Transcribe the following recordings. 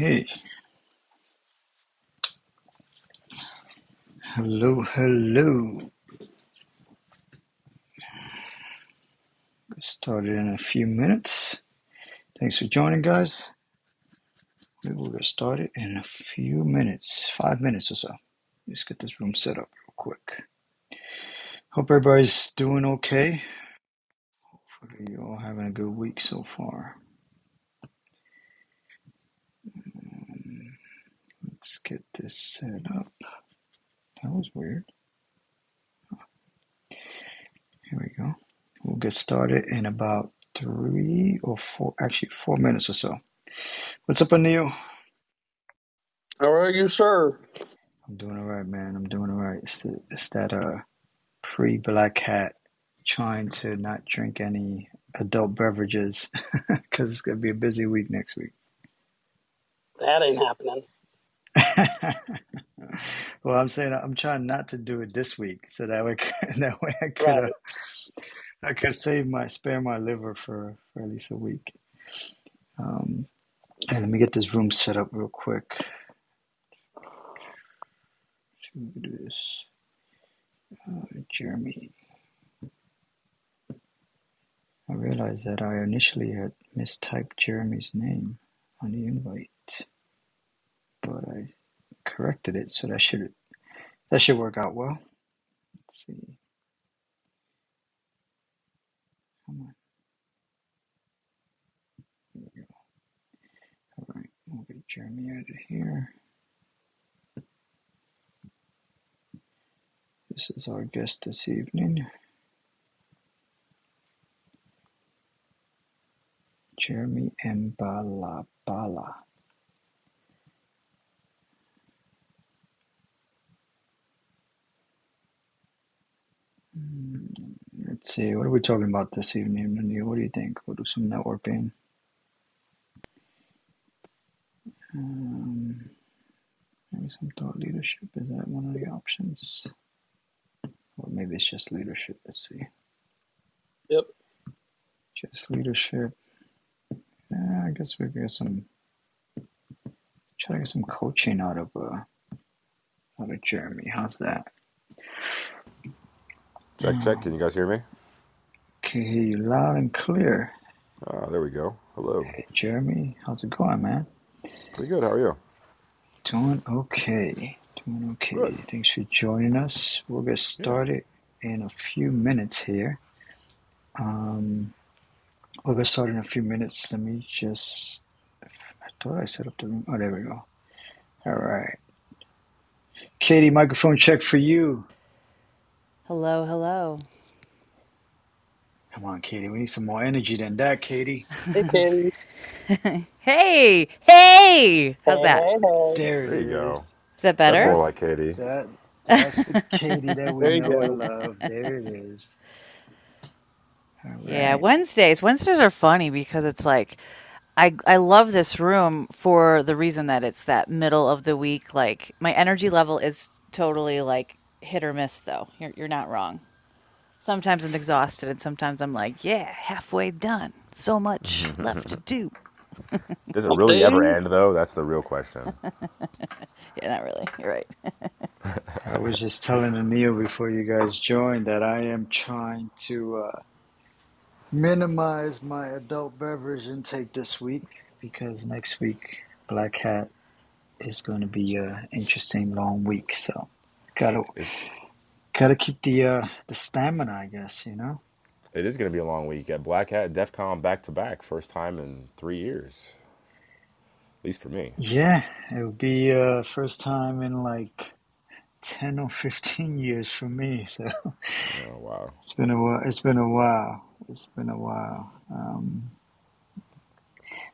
Hey, hello, hello. Get started in a few minutes. Thanks for joining, guys. We will get started in a few minutes, five minutes or so. Let's get this room set up real quick. Hope everybody's doing okay. Hopefully, you're all having a good week so far. Let's get this set up. That was weird. Here we go. We'll get started in about three or four, actually four minutes or so. What's up, Anil? How are you, sir? I'm doing all right, man. I'm doing all right. It's, the, it's that uh pre-black hat trying to not drink any adult beverages because it's gonna be a busy week next week. That ain't happening. well, I'm saying I'm trying not to do it this week, so that way that way I could Right. I could save my spare my liver for for at least a week. Um, and let me get this room set up real quick. Should we do this? Uh, Jeremy. I realized that I initially had mistyped Jeremy's name on the invite, but I corrected it, so that should that should work out well. Let's see. Come on. Here we go. All right, we'll get Jeremy out of here. This is our guest this evening, Jeremy Embalabala. Let's see, what are we talking about this evening, Neil? What do you think? We'll do some networking. Um, maybe some thought leadership. Is that one of the options? Or maybe it's just leadership. Let's see. Yep. Just leadership. Yeah, I guess we get some try to get some coaching out of uh out of Jeremy. How's that? Check, check. Can you guys hear me? Can hear you loud and clear. Ah, there we go. Hello. Hey Jeremy, how's it going, man? Pretty good. How are you? Doing okay. Doing okay. Good. Thanks for joining us. We'll get Yeah. started in a few minutes here. Um, we'll get started in a few minutes. Let me just. I thought I set up the room. Oh, there we go. All right. Katie, microphone check for you. Hello, hello. Come on, Katie. We need some more energy than that, Katie. Hey, Katie. Hey, hey! How's that? Hey, hey. There it There you go. is. Is that That's better? more like Katie. That that's the Katie that There we you know and go. love. There it is. All Yeah, right. Wednesdays. Wednesdays are funny because it's like I I love this room for the reason that it's that middle of the week. Like my energy level is totally like hit or miss though. You're you're not wrong. Sometimes I'm exhausted and sometimes I'm like, yeah, halfway done. So much left to do. Does it really ever end, though? That's the real question. Yeah, not really. You're right. I was just telling Anil before you guys joined that I am trying to uh, minimize my adult beverage intake this week because next week Black Hat is going to be a interesting long week. So gotta gotta keep the uh, the stamina, I guess. You know. it is going to be a long week at Black Hat DEF CON back to back. First time in three years, at least for me. Yeah, it'll be uh, first time in like ten or fifteen years for me. So Oh, wow. it's been a while. It's been a while. It's been a while. Um,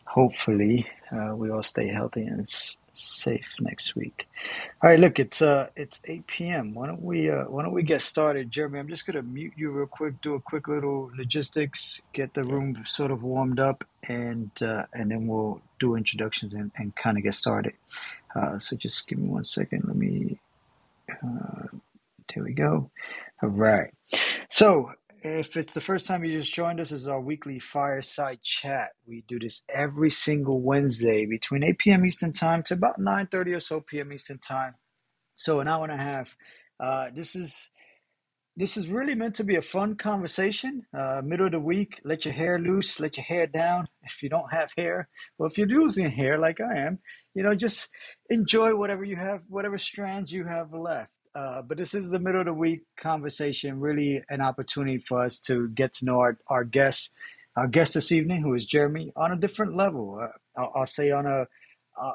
hopefully, uh, we all stay healthy and s- safe next week. All right, look, it's uh, it's eight p.m. Why don't we uh, why don't we get started, Jeremy? I'm just gonna mute you real quick, do a quick little logistics, get the room sort of warmed up, and uh, and then we'll do introductions and, and kind of get started. Uh, so just give me one second. Let me. Uh, there we go. All right. So If it's the first time you just joined us, is our weekly fireside chat. We do this every single Wednesday between 8 p.m. Eastern Time to about 9:30 or so p.m. Eastern Time. So an hour and a half. Uh, this is this is really meant to be a fun conversation. Uh, middle of the week, let your hair loose, let your hair down. If you don't have hair, well, if you're losing hair like I am, you know, just enjoy whatever you have, whatever strands you have left. Uh, but this is the middle of the week conversation, really an opportunity for us to get to know our, our guest, our guest this evening, who is Jeremy, on a different level. Uh, I'll, I'll say on a, a,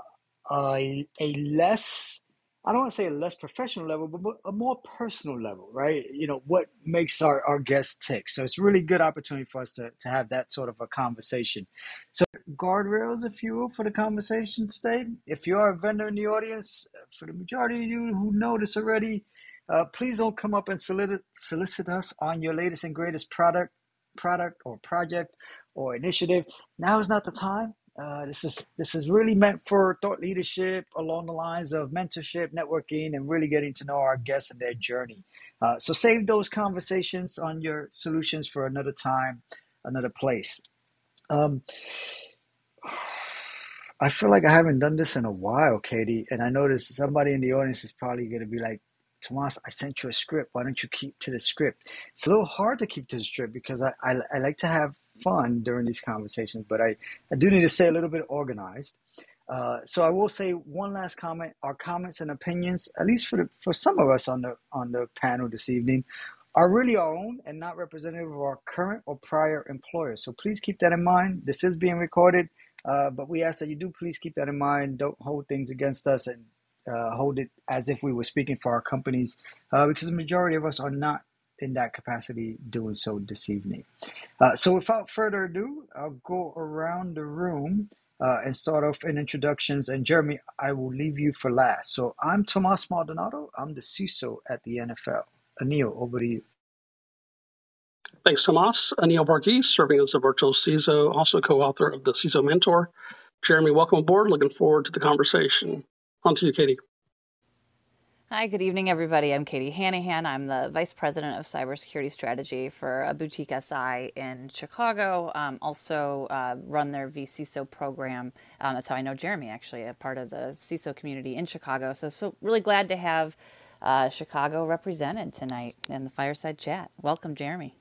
a, a less I don't want to say a less professional level, but a more personal level, right? You know, what makes our, our guests tick. So it's a really good opportunity for us to, to have that sort of a conversation. So guardrails, if you will, for the conversation today. If you are a vendor in the audience, uh, for the majority of you who know this already, uh, please don't come up and solicit, solicit us on your latest and greatest product, product or project or initiative. Now is not the time. Uh, this is this is really meant for thought leadership along the lines of mentorship, networking, and really getting to know our guests and their journey. Uh, so save those conversations on your solutions for another time, another place. Um, I feel like I haven't done this in a while, Katie, and I noticed somebody in the audience is probably going to be like, Tomas, I sent you a script. Why don't you keep to the script? It's a little hard to keep to the script because I, I, I like to have fun during these conversations, but I, I do need to stay a little bit organized. Uh, so I will say one last comment. Our comments and opinions, at least for the, for some of us on the on the panel this evening, are really our own and not representative of our current or prior employers. So please keep that in mind. This is being recorded, uh, but we ask that you do please keep that in mind. Don't hold things against us and uh, hold it as if we were speaking for our companies, uh, because the majority of us are not in that capacity doing so this evening. Uh, so without further ado, I'll go around the room uh, and start off in introductions. And Jeremy, I will leave you for last. So I'm Tomas Maldonado. I'm the CISO at the NFL. Anil, over to you. Thanks, Tomas. Anil Varghese, serving as a virtual CISO, also co-author of the CISO Mentor. Jeremy, welcome aboard. Looking forward to the conversation. On to you, Katie. Hi, good evening, everybody. I'm Katie Hanahan. I'm the Vice President of Cybersecurity Strategy for a boutique SI in Chicago. Um, also, uh, run their vCISO program. Um, that's how I know Jeremy, actually, a part of the CISO community in Chicago. So, so really glad to have uh, Chicago represented tonight in the fireside chat. Welcome, Jeremy.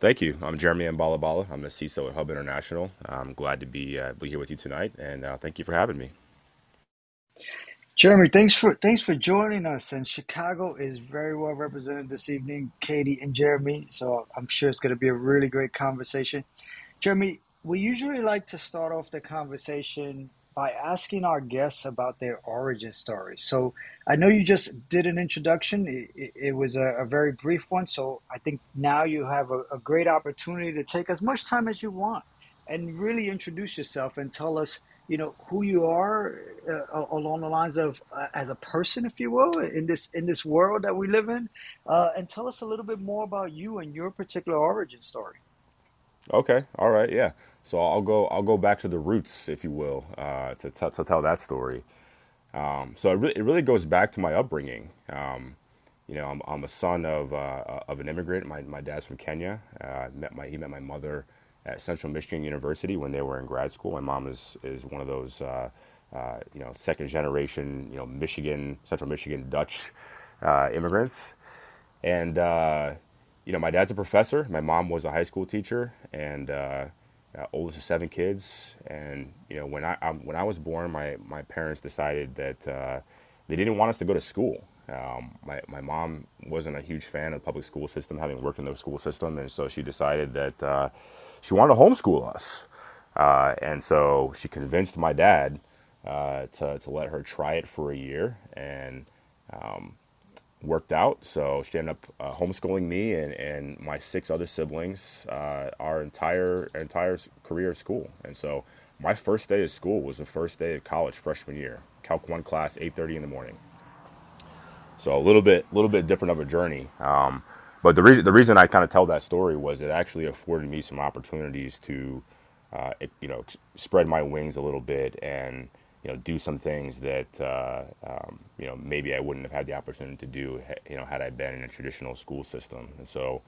Thank you. I'm Jeremy Embalabala. I'm the CISO at Hub International. I'm glad to be, uh, be here with you tonight, and uh, thank you for having me. Jeremy, thanks for thanks for joining us. And Chicago is very well represented this evening, Katie and Jeremy. So I'm sure it's going to be a really great conversation. Jeremy, we usually like to start off the conversation by asking our guests about their origin story. So I know you just did an introduction. It, it, it was a, a, very brief one. So I think now you have a, a great opportunity to take as much time as you want and really introduce yourself and tell us you know who you are uh, along the lines of uh, as a person if you will in this in this world that we live in uh, and tell us a little bit more about you and your particular origin story. Okay. All right. Yeah. So i'll go i'll go back to the roots if you will uh, to, t- to tell that story. Um, so it, re- it really goes back to my upbringing. Um, you know i'm, I'm a son of, uh, of an immigrant. My, my dad's from kenya. Uh, met my, he met my mother at Central Michigan University when they were in grad school. My mom is is one of those uh, uh, you know second generation you know Michigan Central Michigan Dutch uh, immigrants, and uh, you know my dad's a professor. My mom was a high school teacher, and uh, uh, oldest of seven kids. And you know when I um, when I was born, my my parents decided that they didn't want us to go to school. Um, my, my mom wasn't a huge fan of the public school system, having worked in the school system, and so she decided that she wanted to homeschool us. Uh, and so she convinced my dad uh, to, to let her try it for a year and um, worked out. So she ended up uh, homeschooling me and, and my six other siblings uh, our entire entire career of school. And so my first day of school was the first day of college freshman year, Calc 1 class, 8.30 in the morning. So a little bit, little bit different of a journey. Um, but the reason the reason I kind of tell that story was it actually afforded me some opportunities to, uh, it, you know, spread my wings a little bit and you know do some things that uh, um, you know maybe I wouldn't have had the opportunity to do you know had I been in a traditional school system. And so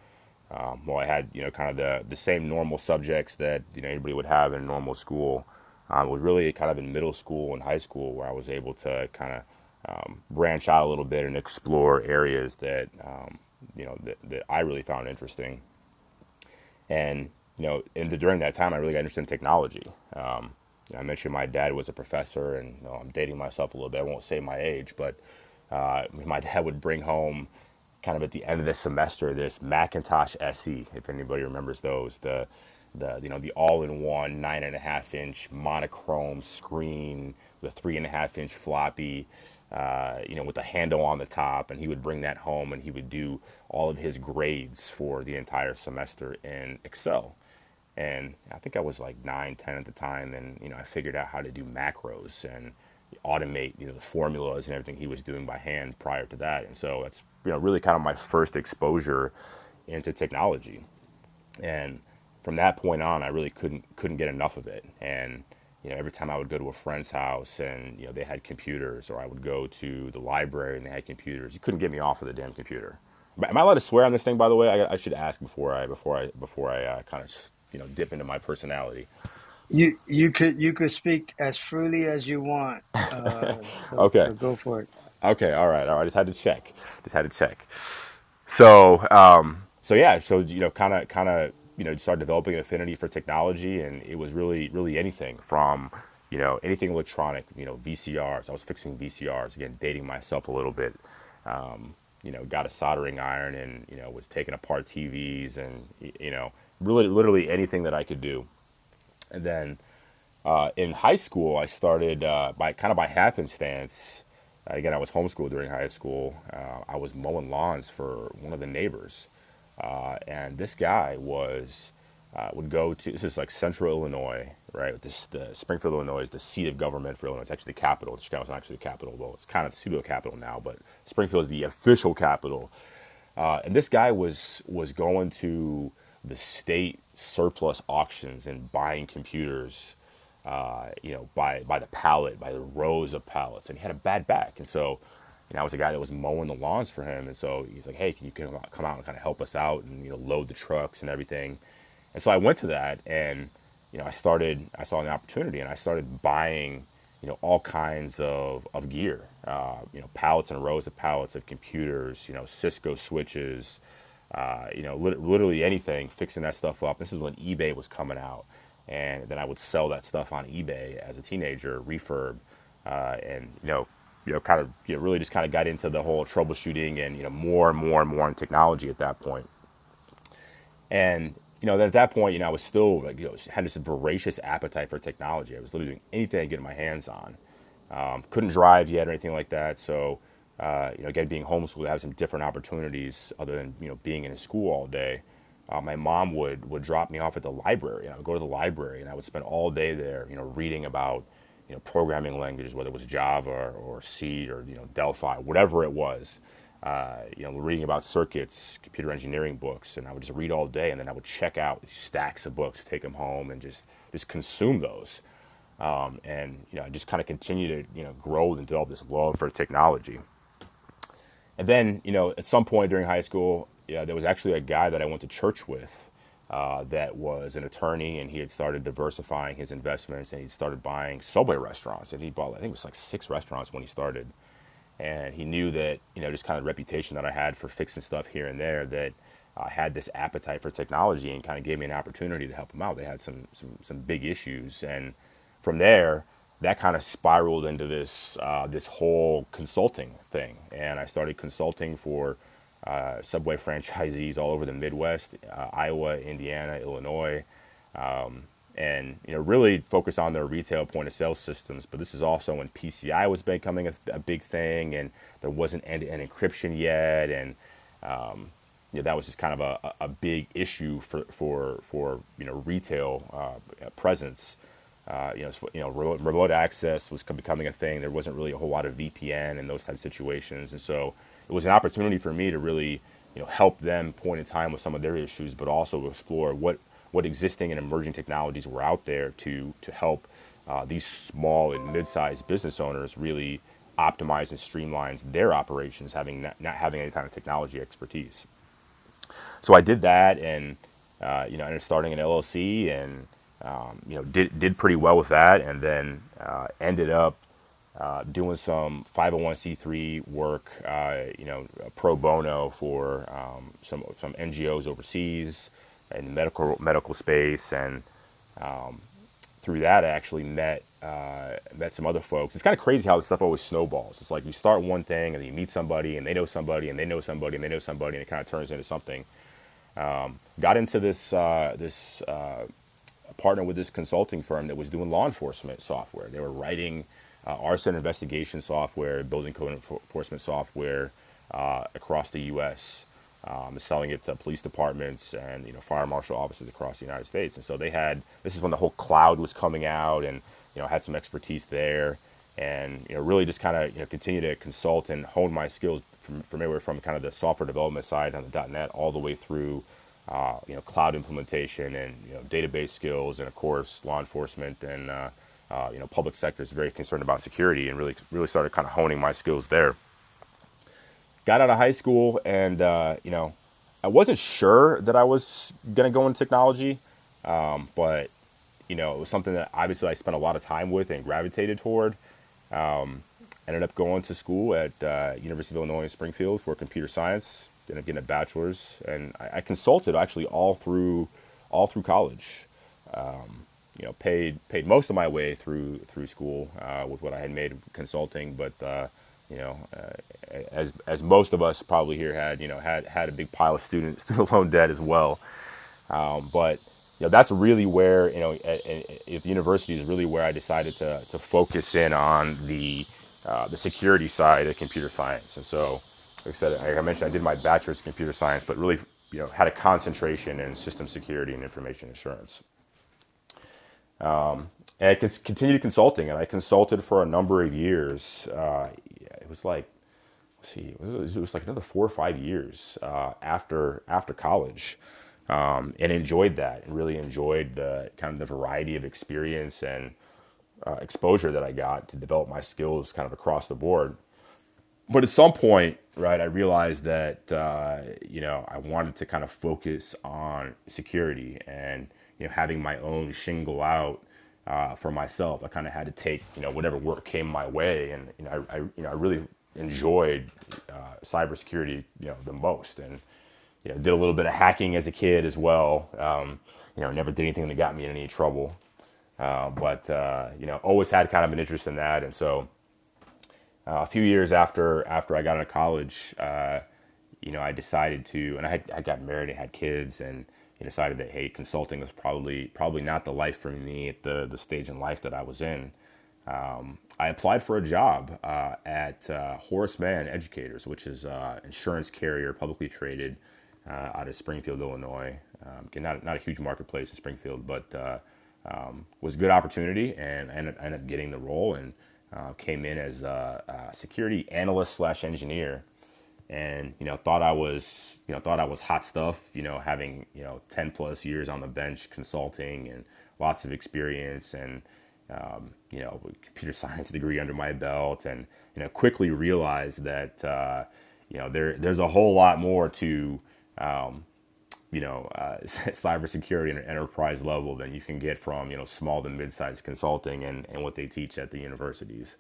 Um, well, I had you know kind of the the same normal subjects that you know anybody would have in a normal school. Um, it was really kind of in middle school and high school where I was able to kind of um, branch out a little bit and explore areas that um, you know that, that I really found interesting. And you know, in the, during that time, I really got interested in technology. Um, you know, I mentioned my dad was a professor, and you know, I'm dating myself a little bit. I won't say my age, but uh, my dad would bring home kind of at the end of the semester this Macintosh SE, if anybody remembers those, the the you know the all-in-one nine and a half inch monochrome screen, the three and a half inch floppy, uh, you know, with a handle on the top, and he would bring that home and he would do all of his grades for the entire semester in Excel. And I think I was like nine, ten at the time, and you know, I figured out how to do macros and automate, you know, the formulas and everything he was doing by hand prior to that. And so that's you know really kind of my first exposure into technology. And from that point on, I really couldn't couldn't get enough of it. And you know, every time I would go to a friend's house and you know they had computers, or I would go to the library and they had computers, you couldn't get me off of the damn computer. Am I allowed to swear on this thing? By the way, I, I should ask before I before I before I uh, kind of you know dip into my personality. You you could you could speak as freely as you want. Uh, so Okay, so go for it. okay, all right, all right. I just had to check. Just had to check. So, um, so yeah, so you know, kind of, kind of, you know, start developing an affinity for technology, and it was really, really anything from, you know, anything electronic, you know, VCRs. I was fixing VCRs again, dating myself a little bit. Um, you know, got a soldering iron, and you know, was taking apart TVs, and you know, really, literally anything that I could do. And then uh, in high school, I started uh, by kind of by happenstance. Again, I was homeschooled during high school. Uh, I was mowing lawns for one of the neighbors, uh, and this guy was uh, would go to this is like Central Illinois, right? This the Springfield, Illinois is the seat of government for Illinois. It's actually the capital. Chicago's not actually the capital, though it's kind of pseudo capital now, but Springfield is the official capital. Uh, and this guy was was going to the state surplus auctions and buying computers uh, you know, by by the pallet, by the rows of pallets, and he had a bad back, and so, know, I was a guy that was mowing the lawns for him, and so he's like, hey, can you come out, come out and kind of help us out and you know load the trucks and everything, and so I went to that, and you know, I started, I saw an opportunity, and I started buying, you know, all kinds of of gear, uh, you know, pallets and rows of pallets of computers, you know, Cisco switches, uh, you know, lit- literally anything, fixing that stuff up. This is when eBay was coming out, and then I would sell that stuff on eBay as a teenager, refurb, uh, and you know, you know, kind of, you know, really just kind of got into the whole troubleshooting and you know, more and more and more in technology at that point. And you know, at that point, you know, I was still like, you know, had this voracious appetite for technology. I was literally doing anything I could get my hands on. Um, couldn't drive yet or anything like that, so uh, you know, again, being homeschooled, I some different opportunities other than you know being in a school all day. Uh, my mom would would drop me off at the library, and I would go to the library, and I would spend all day there, you know, reading about you know programming languages, whether it was Java or, C or you know Delphi, whatever it was. Uh, you know, reading about circuits, computer engineering books, and I would just read all day, and then I would check out stacks of books, take them home, and just just consume those. Um, and you know, just kind of continue to you know grow and develop this love for technology. And then, you know, at some point during high school, yeah, there was actually a guy that I went to church with uh, that was an attorney, and he had started diversifying his investments, and he started buying Subway restaurants, and he bought, I think it was like six restaurants when he started. And he knew that, you know, just kind of reputation that I had for fixing stuff here and there, that I had this appetite for technology, and kind of gave me an opportunity to help him out. They had some some some big issues, and from there, that kind of spiraled into this uh, this whole consulting thing, and I started consulting for uh, Subway franchisees all over the Midwest, uh, Iowa, Indiana, Illinois, and you know really focus on their retail point of sale systems. But this is also when PCI was becoming a, a big thing, and there wasn't end-to-end encryption yet, and you know, that was just kind of a, a big issue for for for you know retail uh, presence. Uh, you know, you know, remote, remote access was becoming a thing. There wasn't really a whole lot of VPN in those type of situations, and so it was an opportunity for me to really, you know, help them point in time with some of their issues, but also explore what what existing and emerging technologies were out there to to help uh, these small and mid-sized business owners really optimize and streamline their operations, having not, not having any kind of technology expertise. so I did that, and uh, you know, ended up starting an LLC, and um, you know, did did pretty well with that, and then uh, ended up uh, doing some 501c3 work, uh, you know, pro bono for um, some some NGOs overseas in the medical medical space, and through that, I actually met uh, met some other folks. It's kind of crazy how this stuff always snowballs. It's like you start one thing, and you meet somebody, and they know somebody, and they know somebody, and they know somebody, and it kind of turns into something. Um, got into this uh, this uh, partner with this consulting firm that was doing law enforcement software. They were writing uh, arson investigation software, building code enforcement software uh, across the U.S. Um, selling it to police departments and you know fire marshal offices across the United States. And so they had this is when the whole cloud was coming out, and you know had some expertise there, and you know really just kind of you know continue to consult and hone my skills from, from everywhere from kind of the software development side on the .NET all the way through uh, you know cloud implementation and you know database skills and of course law enforcement and uh, uh, you know public sector is very concerned about security and really really started kind of honing my skills there got out of high school and uh, you know I wasn't sure that I was gonna go into technology, um, but you know it was something that obviously I spent a lot of time with and gravitated toward. Um, ended up going to school at uh, University of Illinois in Springfield for computer science. Ended up getting a bachelor's, and I, I consulted actually all through all through college. Um, you know, paid paid most of my way through through school uh, with what I had made consulting, but uh, you know, uh, as as most of us probably here had, you know, had had a big pile of student student loan debt as well. Um, but you know, that's really where you know, the university is really where I decided to to focus in on the uh, the security side of computer science. And so, like I said, like I mentioned, I did my bachelor's in computer science, but really, you know, had a concentration in system security and information assurance. Um, and I continued consulting, and I consulted for a number of years. Uh, it was like see it was, like another four or five years uh, after after college um, and enjoyed that and really enjoyed the kind of the variety of experience and uh, exposure that I got to develop my skills kind of across the board but at some point right I realized that uh, you know I wanted to kind of focus on security and you know having my own shingle out uh, for myself. I kind of had to take you know whatever work came my way, and you know I, I you know I really enjoyed uh, cybersecurity you know the most, and you know did a little bit of hacking as a kid as well. Um, you know never did anything that got me in any trouble, uh, but uh, you know always had kind of an interest in that, and so uh, a few years after after I got out of college, uh, you know I decided to, and I had I got married and had kids and he decided that hey, consulting was probably probably not the life for me at the the stage in life that I was in. Um, I applied for a job uh, at uh, Horace Mann Educators, which is uh, insurance carrier, publicly traded uh, out of Springfield, Illinois. Um, not not a huge marketplace in Springfield, but uh, um, was a good opportunity, and I ended, ended up getting the role and uh, came in as a, a security analyst slash engineer and you know thought I was you know thought I was hot stuff you know having you know 10 plus years on the bench consulting and lots of experience and um, you know computer science degree under my belt and you know quickly realized that uh, you know there there's a whole lot more to um, you know uh, cybersecurity at an enterprise level than you can get from you know small to mid-sized consulting and, and what they teach at the universities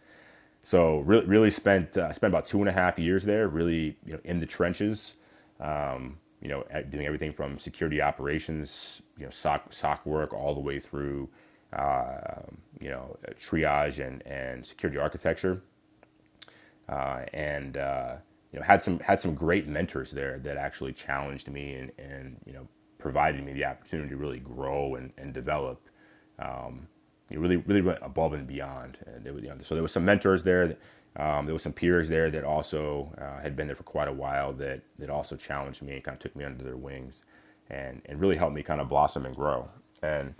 so really, really spent uh, spent about two and a half years there, really you know in the trenches, um, you know doing everything from security operations, you know SOC work all the way through uh, you know triage and and security architecture, uh, and uh, you know had some had some great mentors there that actually challenged me and and you know provided me the opportunity to really grow and, and develop. Um, really really went above and beyond. And you know, so there was some mentors there. Um, there was some peers there that also uh, had been there for quite a while that that also challenged me and kind of took me under their wings, and and really helped me kind of blossom and grow. And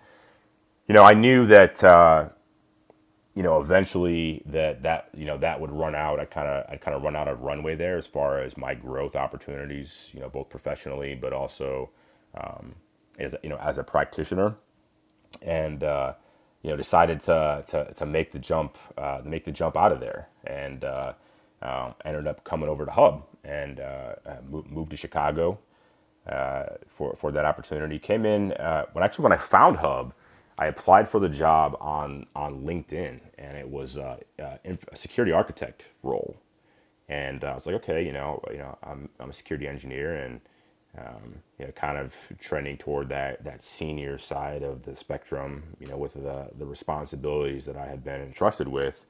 you know, I knew that. Uh, you know, eventually that that you know that would run out. I kind of I kind of run out of runway there as far as my growth opportunities. You know, both professionally, but also um, as you know as a practitioner. And uh, you know, decided to, to, to make the jump, uh, make the jump out of there, and uh, uh, ended up coming over to Hub and uh, uh, moved to Chicago, for for that opportunity. Came in uh, when actually when I found Hub, I applied for the job on on LinkedIn, and it was uh, uh, a security architect role. And uh, I was like, okay, you know, you know, I'm I'm a security engineer, and um, you know, kind of trending toward that that senior side of the spectrum, you know, with the the responsibilities that I had been entrusted with.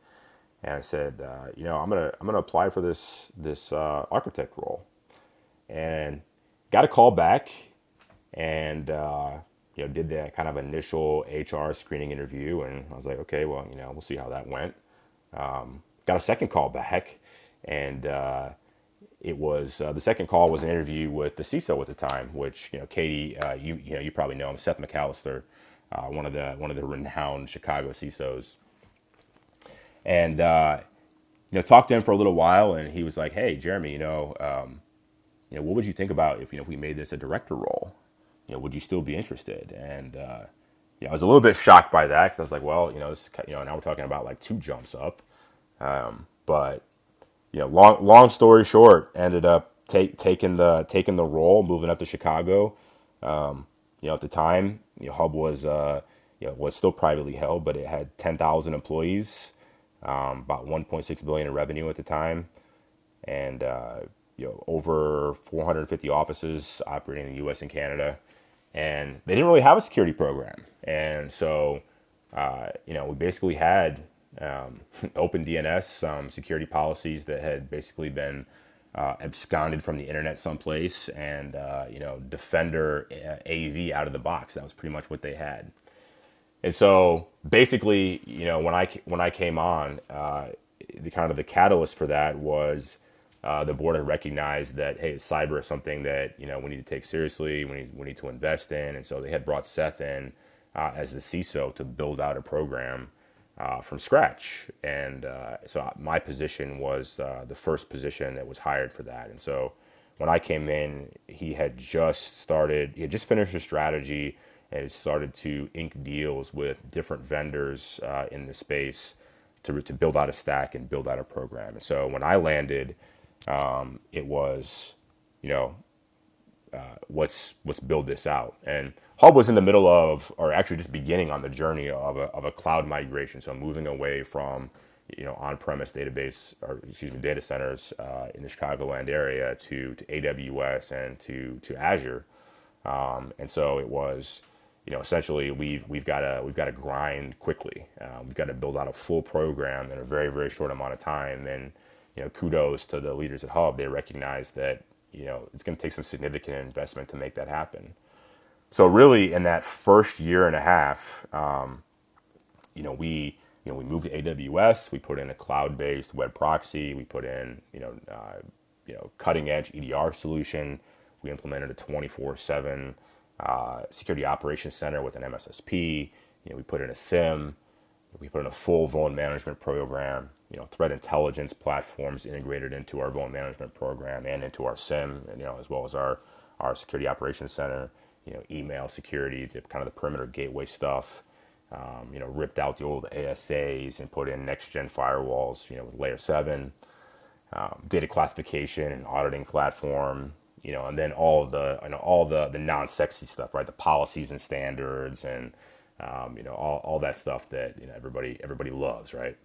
And I said, uh, you know, I'm gonna I'm gonna apply for this this uh, architect role, and got a call back, and uh, you know, did that kind of initial HR screening interview, and I was like, okay, well, you know, we'll see how that went. Um, got a second call back, and uh, it was uh, the second call was an interview with the CISO at the time, which you know, Katie, uh, you you know, you probably know him, Seth McAllister, uh, one of the one of the renowned Chicago CISOs, and uh, you know, talked to him for a little while, and he was like, hey, Jeremy, you know, um, you know, what would you think about if you know if we made this a director role? You know, would you still be interested? And uh, yeah, I was a little bit shocked by that because I was like, well, you know, this, you know, now we're talking about like two jumps up, um, but you know, long long story short, ended up take, taking the taking the role, moving up to Chicago. Um, you know, at the time, you know, Hub was uh, you know was still privately held, but it had ten thousand employees, um, about one point six billion in revenue at the time, and uh, you know over four hundred and fifty offices operating in the U.S. and Canada, and they didn't really have a security program, and so uh, you know we basically had um, open DNS, um, security policies that had basically been uh, absconded from the internet someplace, and uh, you know Defender uh, AV out of the box. That was pretty much what they had. And so basically, you know, when I when I came on, uh, the kind of the catalyst for that was uh, the board had recognized that hey, cyber is something that you know we need to take seriously. We need we need to invest in, and so they had brought Seth in uh, as the CISO to build out a program uh, from scratch. And uh, so my position was uh, the first position that was hired for that. And so when I came in, he had just started, he had just finished a strategy and had started to ink deals with different vendors uh, in the space to, to build out a stack and build out a program. And so when I landed, um, it was, you know, uh, let's let's build this out. And Hub was in the middle of, or actually just beginning on the journey of a, of a cloud migration. So moving away from you know on-premise database or excuse me data centers uh, in the Chicagoland area to to AWS and to to Azure. Um, and so it was you know essentially we've we've got to we've got to grind quickly. Uh, we've got to build out a full program in a very very short amount of time. And you know kudos to the leaders at Hub. They recognize that you know, it's going to take some significant investment to make that happen. So really, in that first year and a half, um, you know, we you know we moved to AWS. We put in a cloud-based web proxy. We put in you know uh, you know cutting-edge EDR solution. We implemented a 24/7 uh, security operations center with an MSSP. You know, we put in a SIEM. We put in a full vuln management program you know threat intelligence platforms integrated into our vuln management program and into our SIEM, and, you know, as well as our our security operations center. You know, email security, the, kind of the perimeter gateway stuff. Um, you know, ripped out the old ASAs and put in next gen firewalls. You know, with layer seven, um, data classification and auditing platform. You know, and then all the you know all the the non sexy stuff, right? The policies and standards and um, you know all, all that stuff that you know everybody everybody loves, right?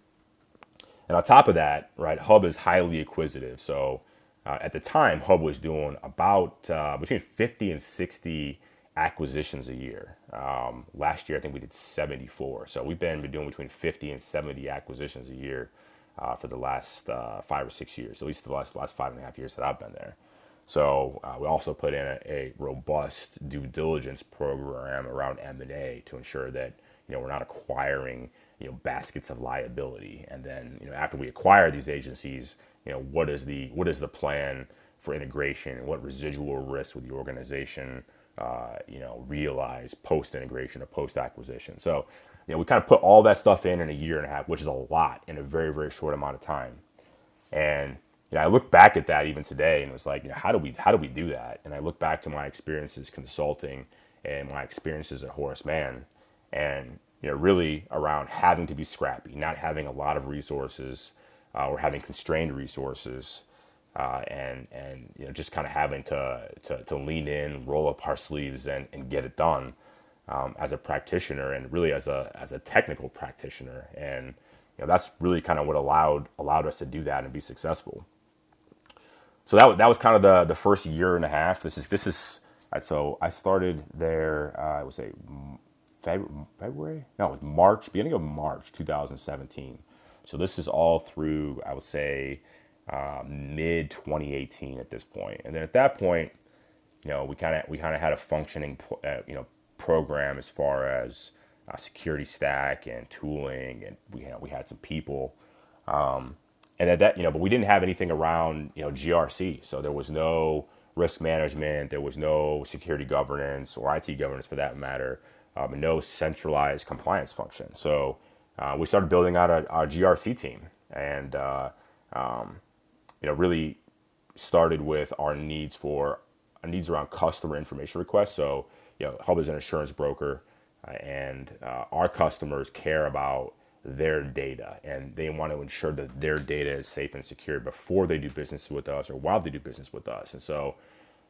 And on top of that, right, Hub is highly acquisitive. So uh, at the time, Hub was doing about uh, between 50 and 60 acquisitions a year. Um, last year, I think we did 74. So we've been doing between 50 and 70 acquisitions a year uh, for the last uh, five or six years, at least the last, last five and a half years that I've been there. So uh, we also put in a, a, robust due diligence program around M&A to ensure that you know we're not acquiring you know baskets of liability and then you know after we acquire these agencies you know what is the what is the plan for integration and what residual risk with the organization uh, you know realize post integration or post acquisition so you know we kind of put all that stuff in in a year and a half which is a lot in a very very short amount of time. And you know, I look back at that even today and it was like you know how do we how do we do that? And I look back to my experiences consulting and my experiences at Horace Mann and you know, really around having to be scrappy, not having a lot of resources uh, or having constrained resources, uh, and and you know just kind of having to, to to lean in, roll up our sleeves, and and get it done um, as a practitioner and really as a as a technical practitioner. And you know that's really kind of what allowed allowed us to do that and be successful. So that that was kind of the the first year and a half. This is this is so I started there. Uh, I would say February, no, it was March, beginning of March 2017. So this is all through, I would say, uh, mid 2018 at this point. And then at that point, you know, we kind of we kind of had a functioning, uh, you know, program as far as uh, security stack and tooling, and we you know, we had some people, um, and at that you know, but we didn't have anything around you know GRC, so there was no risk management, there was no security governance or IT governance for that matter, um, no centralized compliance function. So uh, we started building out a, our GRC team, and uh, um, you know really started with our needs for our needs around customer information requests. So you know, Hub is an insurance broker, uh, and uh, our customers care about their data, and they want to ensure that their data is safe and secure before they do business with us or while they do business with us. And so,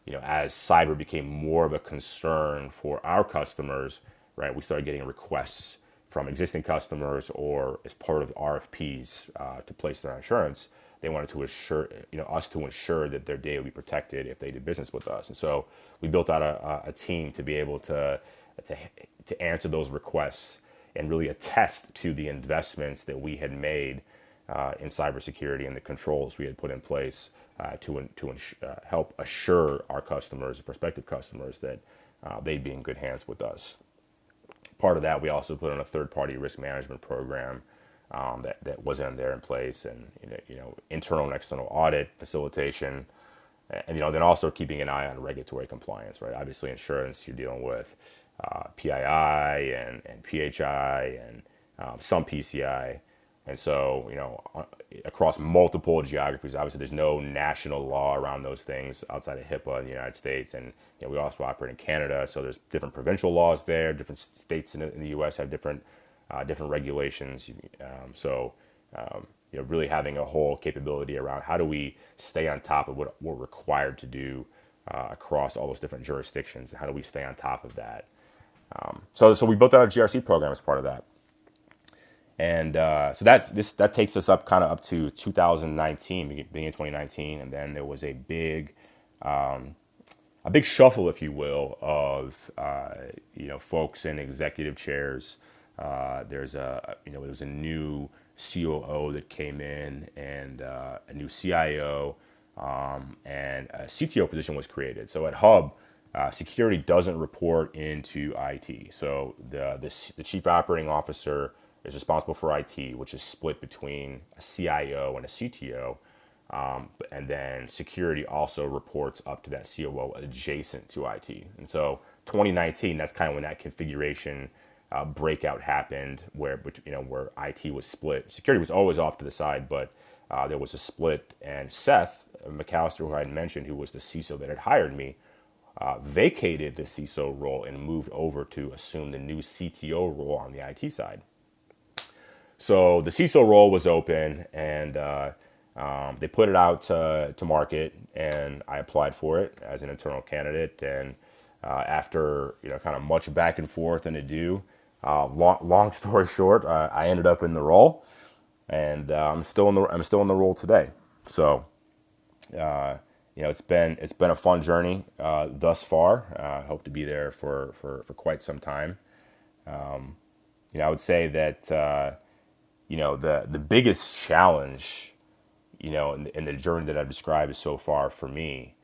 you know, as cyber became more of a concern for our customers, right, we started getting requests from existing customers or as part of RFPs uh, to place their insurance. They wanted to assure, you know, us to ensure that their data would be protected if they did business with us. And so we built out a, a team to be able to, to, to answer those requests and really attest to the investments that we had made uh, in cybersecurity and the controls we had put in place uh, to, to ins- uh, help assure our customers, prospective customers, that uh, they'd be in good hands with us part of that, we also put on a third-party risk management program um, that that wasn't there in place, and you know, internal and external audit facilitation, and you know, then also keeping an eye on regulatory compliance. Right, obviously, insurance you're dealing with uh, PII and and PHI and um, some PCI, and so, you know, uh, across multiple geographies, obviously there's no national law around those things outside of HIPAA in the United States. And you know, we also operate in Canada, so there's different provincial laws there. Different states in the, in the U.S. have different uh, different regulations. Um, so, um, you know, really having a whole capability around how do we stay on top of what we're required to do uh, across all those different jurisdictions. How do we stay on top of that? Um, so, so we built out a GRC program as part of that and uh, so that's this that takes us up kind of up to 2019 beginning of 2019 and then there was a big um, a big shuffle if you will of uh, you know folks in executive chairs uh, there's a you know there was a new COO that came in and uh, a new CIO um, and a CTO position was created so at Hub uh, security doesn't report into IT so the, the, the chief operating officer is responsible for IT, which is split between a CIO and a CTO. Um, and then security also reports up to that COO adjacent to IT. And so 2019, that's kind of when that configuration uh, breakout happened, where you know where IT was split. Security was always off to the side, but uh, there was a split. And Seth McAllister, who I had mentioned, who was the CISO that had hired me, uh, vacated the CISO role and moved over to assume the new CTO role on the IT side. So the CISO role was open, and uh, um, they put it out to, to market, and I applied for it as an internal candidate. And uh, after you know, kind of much back and forth and ado, uh, long, long story short, uh, I ended up in the role, and uh, I'm still in the I'm still in the role today. So. Uh, you know, it's been it's been a fun journey thus far. I hope to be there for, for, for quite some time. Um, you know, I would say that you know the the biggest challenge you know in, in the journey that i've described so far for me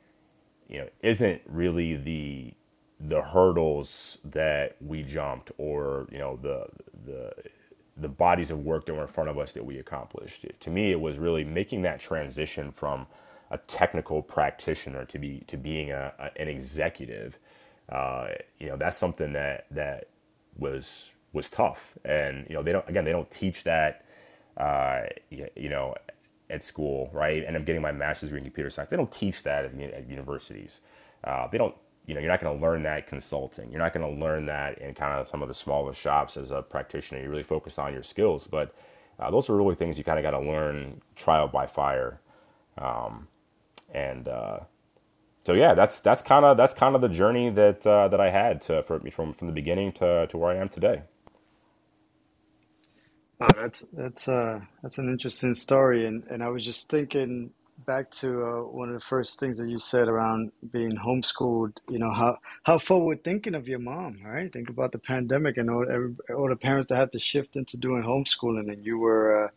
you know isn't really the the hurdles that we jumped or you know the the the bodies of work that were in front of us that we accomplished to me it was really making that transition from a technical practitioner to be to being a, a an executive uh, you know that's something that that was was tough. And you know, they don't again they don't teach that uh, you know at school, right? And I'm getting my master's degree in computer science. They don't teach that at, at universities. Uh, they don't. You know, you're not going to learn that consulting. You're not going to learn that in kind of some of the smaller shops as a practitioner. You really focus on your skills, but uh, those are really things you kind of got to learn trial by fire. Um, and uh, so yeah, that's that's kind of that's kind of the journey that uh, that I had to for, from from the beginning to to where I am today. Wow, that's that's uh that's an interesting story, and and I was just thinking back to uh, one of the first things that you said around being homeschooled. You know how how forward thinking of your mom, right? Think about the pandemic and all every, all the parents that had to shift into doing homeschooling, and you were, uh,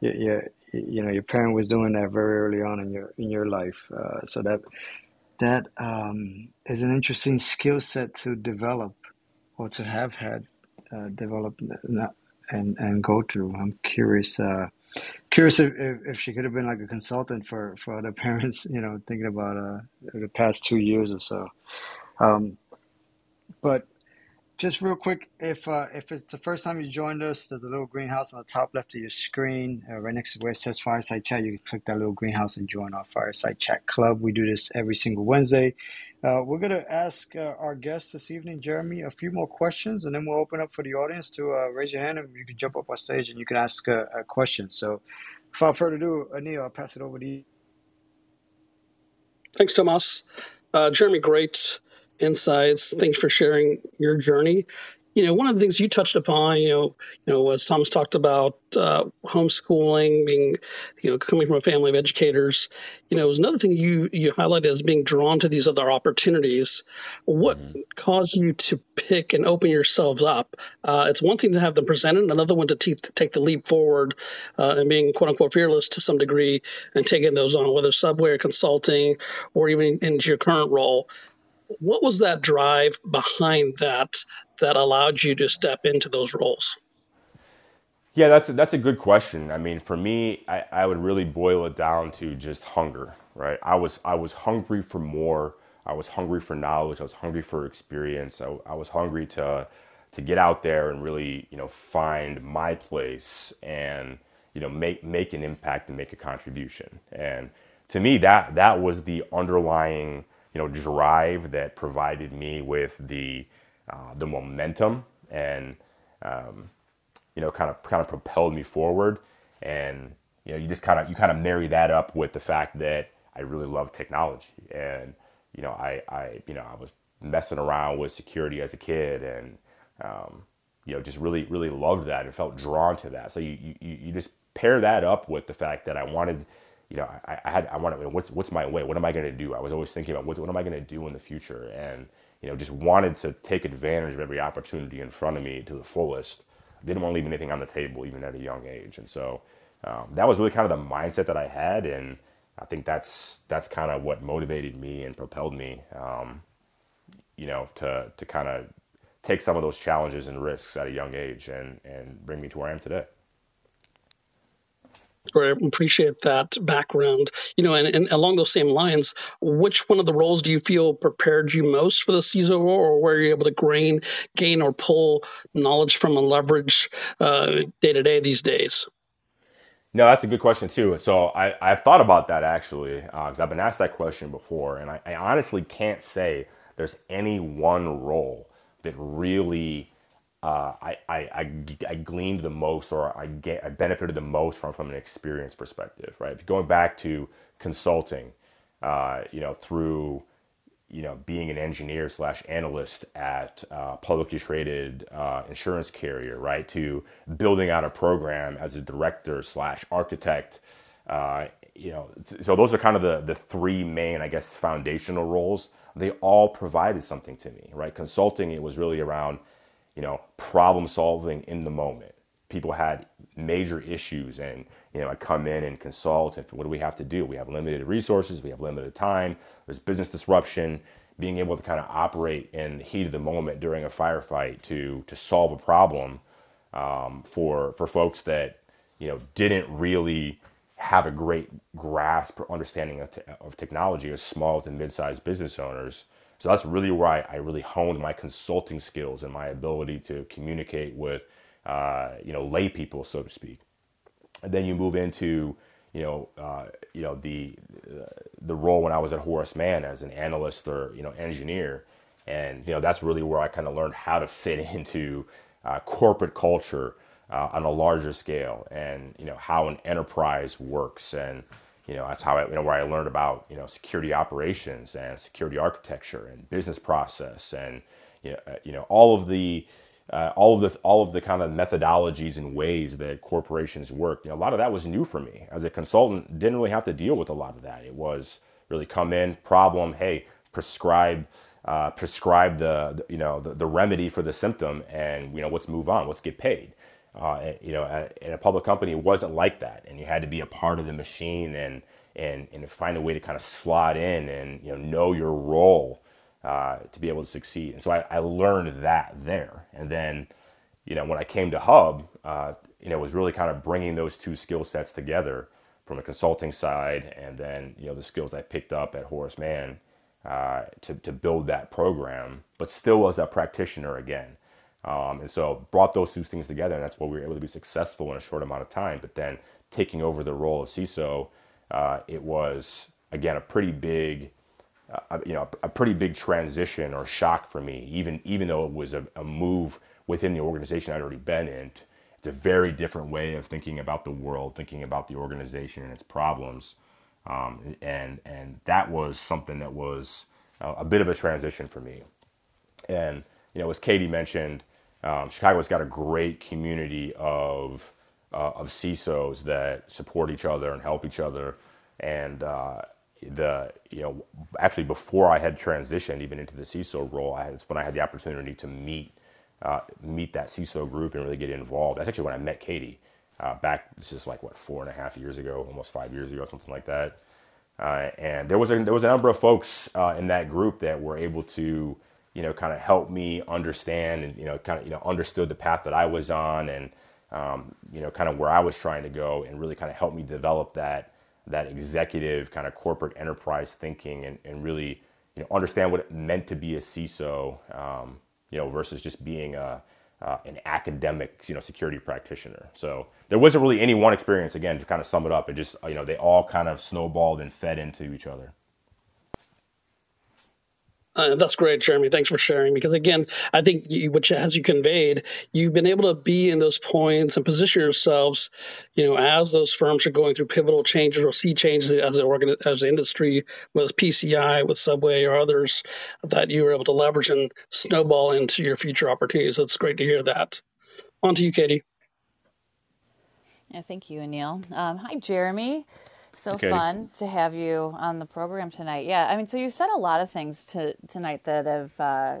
you, you, you know, your parent was doing that very early on in your in your life. Uh, so that that um, is an interesting skill set to develop or to have had uh, developed and and go through. I'm curious. Curious if, if, if she could have been like a consultant for, for other parents, you know, thinking about uh, the past two years or so. Um, but just real quick, if uh, if it's the first time you joined us, there's a little greenhouse on the top left of your screen, uh, right next to where it says Fireside Chat. You can click that little greenhouse and join our Fireside Chat Club. We do this every single Wednesday. Uh, we're going to ask uh, our guest this evening, Jeremy, a few more questions, and then we'll open up for the audience to uh, raise your hand and you can jump up on stage and you can ask a, a question. So, without further ado, Anil, I'll pass it over to you. Thanks, Tomas. Uh, Jeremy, great insights. Thanks for sharing your journey. You know, one of the things you touched upon, you know, you know, as Thomas talked about uh, homeschooling, being, you know, coming from a family of educators, you know, was another thing you you highlighted as being drawn to these other opportunities. What hmm caused you to pick and open yourselves up? Uh, it's one thing to have them presented, another one to te- take the leap forward uh, and being quote unquote fearless to some degree and taking those on, whether subway or consulting or even into your current role what was that drive behind that that allowed you to step into those roles? Yeah, that's a, that's a good question. I mean, for me, I, I would really boil it down to just hunger, right? I was I was hungry for more. I was hungry for knowledge. I was hungry for experience. I, I was hungry to to get out there and really, you know, find my place and you know make make an impact and make a contribution. And to me, that that was the underlying you know drive that provided me with the uh, the momentum and um, you know kind of kind of propelled me forward and you know you just kind of you kind of marry that up with the fact that I really love technology and you know I I you know I was messing around with security as a kid and um, you know just really really loved that and felt drawn to that so you you, you just pair that up with the fact that I wanted you know, I, I had I wanted what's what's my way? What am I going to do? I was always thinking about what what am I going to do in the future, and you know, just wanted to take advantage of every opportunity in front of me to the fullest. Didn't want to leave anything on the table, even at a young age, and so um, that was really kind of the mindset that I had, and I think that's that's kind of what motivated me and propelled me, um, you know, to to kind of take some of those challenges and risks at a young age and and bring me to where I am today. I appreciate that background. You know, and, and along those same lines, which one of the roles do you feel prepared you most for the CISO role, or where you're able to gain, gain or pull knowledge from and leverage day to day these days? No, that's a good question too. So I, I've thought about that actually, because uh, I've been asked that question before, and I, I honestly can't say there's any one role that really uh, I, I, I, I gleaned the most or I, get, I benefited the most from from an experience perspective, right? Going back to consulting, uh, you know, through you know being an engineer slash analyst at uh, publicly traded uh, insurance carrier, right? To building out a program as a director slash architect. Uh, you know, so those are kind of the the three main, I guess, foundational roles. They all provided something to me, right? Consulting, it was really around you know, problem solving in the moment. People had major issues, and you know, I come in and consult. And what do we have to do? We have limited resources. We have limited time. There's business disruption. Being able to kind of operate in the heat of the moment during a firefight to to solve a problem um, for for folks that you know didn't really have a great grasp or understanding of, te- of technology as small to mid-sized business owners so that's really where I, I really honed my consulting skills and my ability to communicate with, uh, you know, lay people, so to speak. And then you move into, you know, uh, you know the uh, the role when I was at Horace Mann as an analyst or you know engineer, and you know that's really where I kind of learned how to fit into uh, corporate culture uh, on a larger scale, and you know how an enterprise works, and you know, that's how I, you know, where I learned about, you know, security operations and security architecture and business process and, you know, uh, you know all of the, uh, all of the, all of the kind of methodologies and ways that corporations work. You know, a lot of that was new for me as a consultant. Didn't really have to deal with a lot of that. It was really come in, problem, hey, prescribe, uh, prescribe the, the, you know the, the remedy for the symptom, and you know let's move on, let's get paid. Uh, you know, in a public company, it wasn't like that, and you had to be a part of the machine and and and find a way to kind of slot in and you know know your role uh, to be able to succeed. And so I, I, learned that there, and then you know when I came to Hub, uh, you know, it was really kind of bringing those two skill sets together from the consulting side, and then you know the skills I picked up at Horace Mann uh, to to build that program, but still as a practitioner again. Um, and so brought those two things together, and that's why we were able to be successful in a short amount of time. But then taking over the role of CISO, uh, it was again a pretty big, uh, you know, a pretty big transition or shock for me. Even even though it was a, a move within the organization I'd already been in, it's a very different way of thinking about the world, thinking about the organization and its problems, um, and and that was something that was a bit of a transition for me. And you know, as Katie mentioned, um, Chicago's got a great community of uh, of CISOs that support each other and help each other. And uh, the you know actually before I had transitioned even into the CISO role, I had, it's when I had the opportunity to meet uh, meet that CISO group and really get involved. That's actually when I met Katie uh, back. This is like what four and a half years ago, almost five years ago, something like that. Uh, and there was a, there was a number of folks uh, in that group that were able to you know, kind of helped me understand and, you know, kind of, you know, understood the path that I was on and, um, you know, kind of where I was trying to go and really kind of helped me develop that, that executive kind of corporate enterprise thinking and, and really, you know, understand what it meant to be a CISO, um, you know, versus just being a, uh, an academic, you know, security practitioner. So there wasn't really any one experience. Again, to kind of sum it up, it just, you know, they all kind of snowballed and fed into each other. Uh, that's great, Jeremy. Thanks for sharing. Because again, I think you, which as you conveyed, you've been able to be in those points and position yourselves, you know, as those firms are going through pivotal changes or see changes as an organ, as an industry, with PCI, with Subway, or others, that you were able to leverage and snowball into your future opportunities. So it's great to hear that. On to you, Katie. Yeah, thank you, Anil. Um, hi, Jeremy. So okay. fun to have you on the program tonight. Yeah, I mean, so you said a lot of things to, tonight that have uh,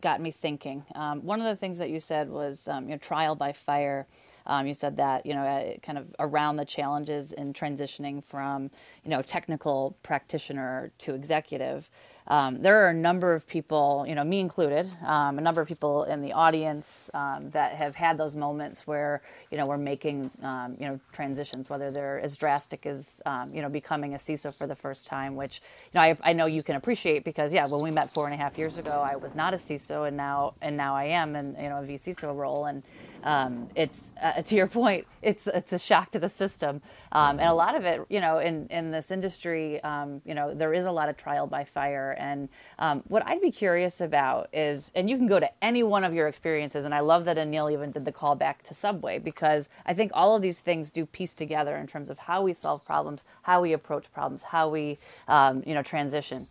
got me thinking. Um, one of the things that you said was, um, you know, trial by fire. Um, you said that, you know, uh, kind of around the challenges in transitioning from, you know, technical practitioner to executive. Um, there are a number of people, you know, me included, um, a number of people in the audience um, that have had those moments where, you know, we're making, um, you know, transitions, whether they're as drastic as, um, you know, becoming a CISO for the first time, which, you know, I, I know you can appreciate because, yeah, when we met four and a half years ago, I was not a CISO, and now and now I am in, you know, a vCISO role, and um, it's uh, to your point, it's it's a shock to the system, um, and a lot of it, you know, in in this industry, um, you know, there is a lot of trial by fire. And um, what I'd be curious about is, and you can go to any one of your experiences, and I love that Anil even did the call back to Subway because I think all of these things do piece together in terms of how we solve problems, how we approach problems, how we, um, you know, transition.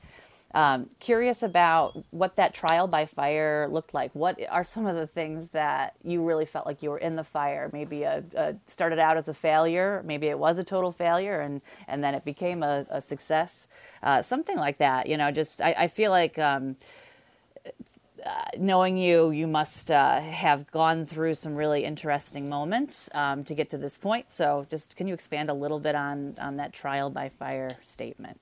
Um, curious about what that trial by fire looked like. What are some of the things that you really felt like you were in the fire? Maybe a, a started out as a failure, maybe it was a total failure, and and then it became a, a success. Uh, something like that. You know, just I, I feel like. Um, uh, knowing you, you must uh, have gone through some really interesting moments um, to get to this point. So, just can you expand a little bit on on that trial by fire statement?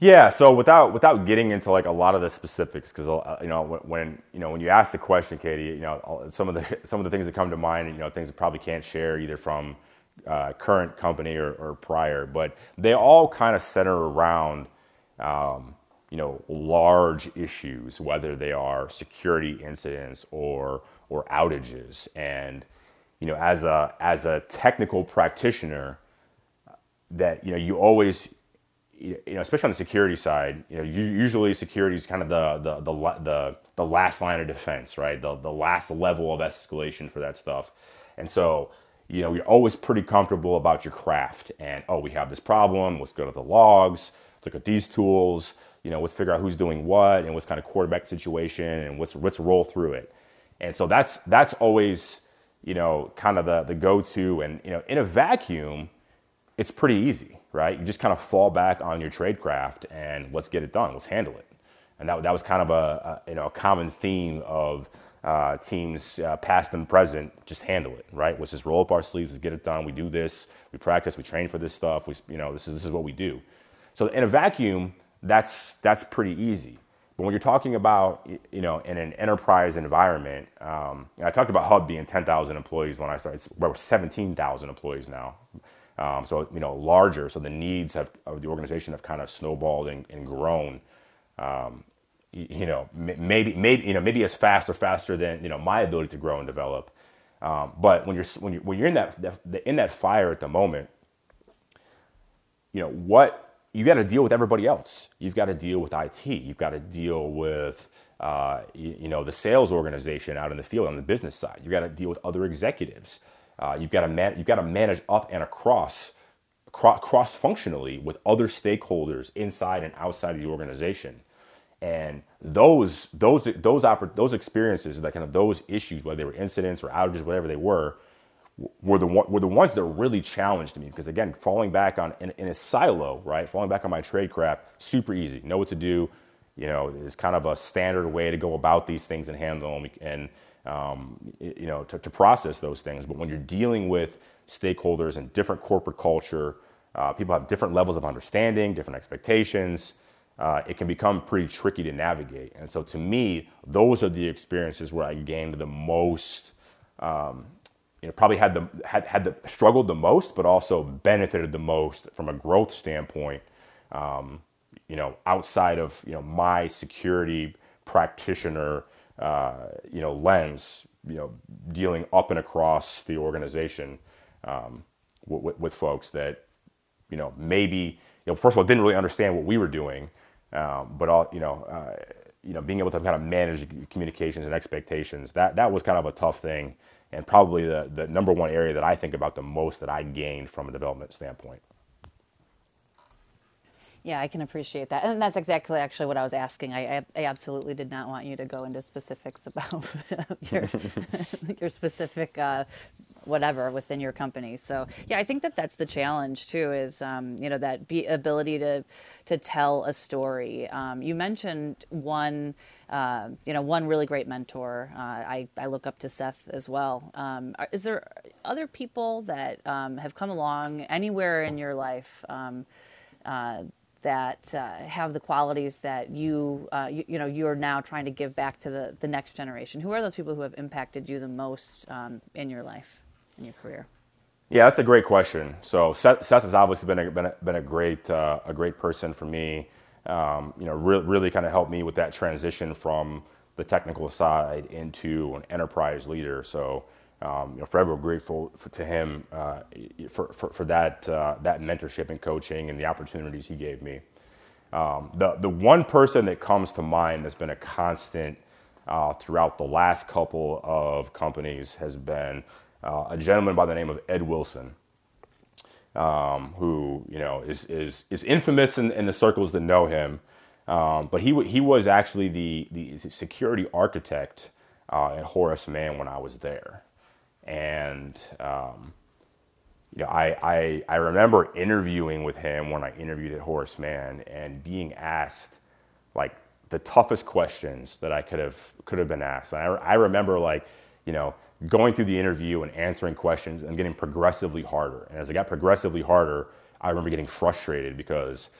Yeah. So without without getting into like a lot of the specifics, because uh, you know when, you know when you ask the question, Katie, you know some of the some of the things that come to mind, you know things that probably can't share either from uh, current company or, or, prior, but they all kind of center around um, you know large issues, whether they are security incidents or or outages, and you know as a as a technical practitioner, that you know you always you know, especially on the security side, you know, usually security is kind of the, the the the the last line of defense, right? The the last level of escalation for that stuff. And so, you know, you're always pretty comfortable about your craft and, oh, we have this problem. Let's go to the logs. Look at these tools. You know, let's figure out who's doing what and what's kind of quarterback situation and let's let's roll through it. And so that's that's always, you know, kind of the the go-to. And you know, in a vacuum, it's pretty easy, right? You just kind of fall back on your trade craft and let's get it done. Let's handle it. And that, that was kind of a, a you know a common theme of uh, teams uh, past and present just handle it, right? Let's just roll up our sleeves, let's get it done. We do this, we practice, we train for this stuff. We, you know, this is this is what we do. So in a vacuum, that's that's pretty easy. But when you're talking about, you know, in an enterprise environment, um, I talked about Hub being 10,000 employees when I started. We're 17,000 employees now. Um, so you know, larger. So the needs have, of the organization have kind of snowballed and, and grown. Um, you know, maybe maybe you know maybe as fast or faster than you know my ability to grow and develop. Um, but when you're when you're when you're in that in that fire at the moment, you know what you got to deal with everybody else. You've got to deal with IT. You've got to deal with uh, you, you, know the sales organization out in the field on the business side. You've got to deal with other executives. Uh, you've got to man- you've got to manage up and across cross functionally with other stakeholders inside and outside of the organization and those those those those experiences like kind of those issues whether they were incidents or outages whatever they were were the were the ones that really challenged me. Because again falling back on in, in a silo right? Falling back on my trade craft super easy. Know what to do. You know it's kind of a standard way to go about these things and handle them and um, you know to, to, process those things. But when you're dealing with stakeholders and different corporate culture uh, people have different levels of understanding different expectations uh, it can become pretty tricky to navigate. And so to me, those are the experiences where I gained the most, um, you know, probably had the had had the struggled the most, but also benefited the most from a growth standpoint. Um, you know, outside of you know my security practitioner, uh, you know, lens, you know, dealing up and across the organization um, with, with folks that, you know, maybe you know, first of all, didn't really understand what we were doing, um, but all you know, uh, you know, being able to kind of manage communications and expectations that that was kind of a tough thing, and probably the the number one area that I think about the most that I gained from a development standpoint. Yeah, I can appreciate that. And that's exactly actually what I was asking. I, I absolutely did not want you to go into specifics about your, your specific uh, whatever within your company. So yeah, I think that that's the challenge too is, um, you know, that be ability to, to tell a story. Um, you mentioned one, uh, you know, one really great mentor. Uh, I, I look up to Seth as well. Um, is there other people that um, have come along anywhere in your life um, uh, that uh, have the qualities that you, uh, you, you know you're now trying to give back to the, the next generation? Who are those people who have impacted you the most um, in your life, in your career? Yeah, that's a great question. So Seth, Seth has obviously been a, been a, been a great uh, a great person for me. Um, you know, re- really kind of helped me with that transition from the technical side into an enterprise leader. So um, you know, forever grateful for, to him uh, for, for, for, that, uh, that mentorship and coaching and the opportunities he gave me. Um, the, the one person that comes to mind that's been a constant uh, throughout the last couple of companies has been uh, a gentleman by the name of Ed Wilson. Um, who you know is is is infamous in, in the circles that know him, um, but he he was actually the the security architect uh, at Horace Mann when I was there and um, you know, I, I I remember interviewing with him when I interviewed at Horace Mann and being asked like the toughest questions that I could have could have been asked. And I, I remember like you know going through the interview and answering questions and getting progressively harder. And as I got progressively harder, I remember getting frustrated because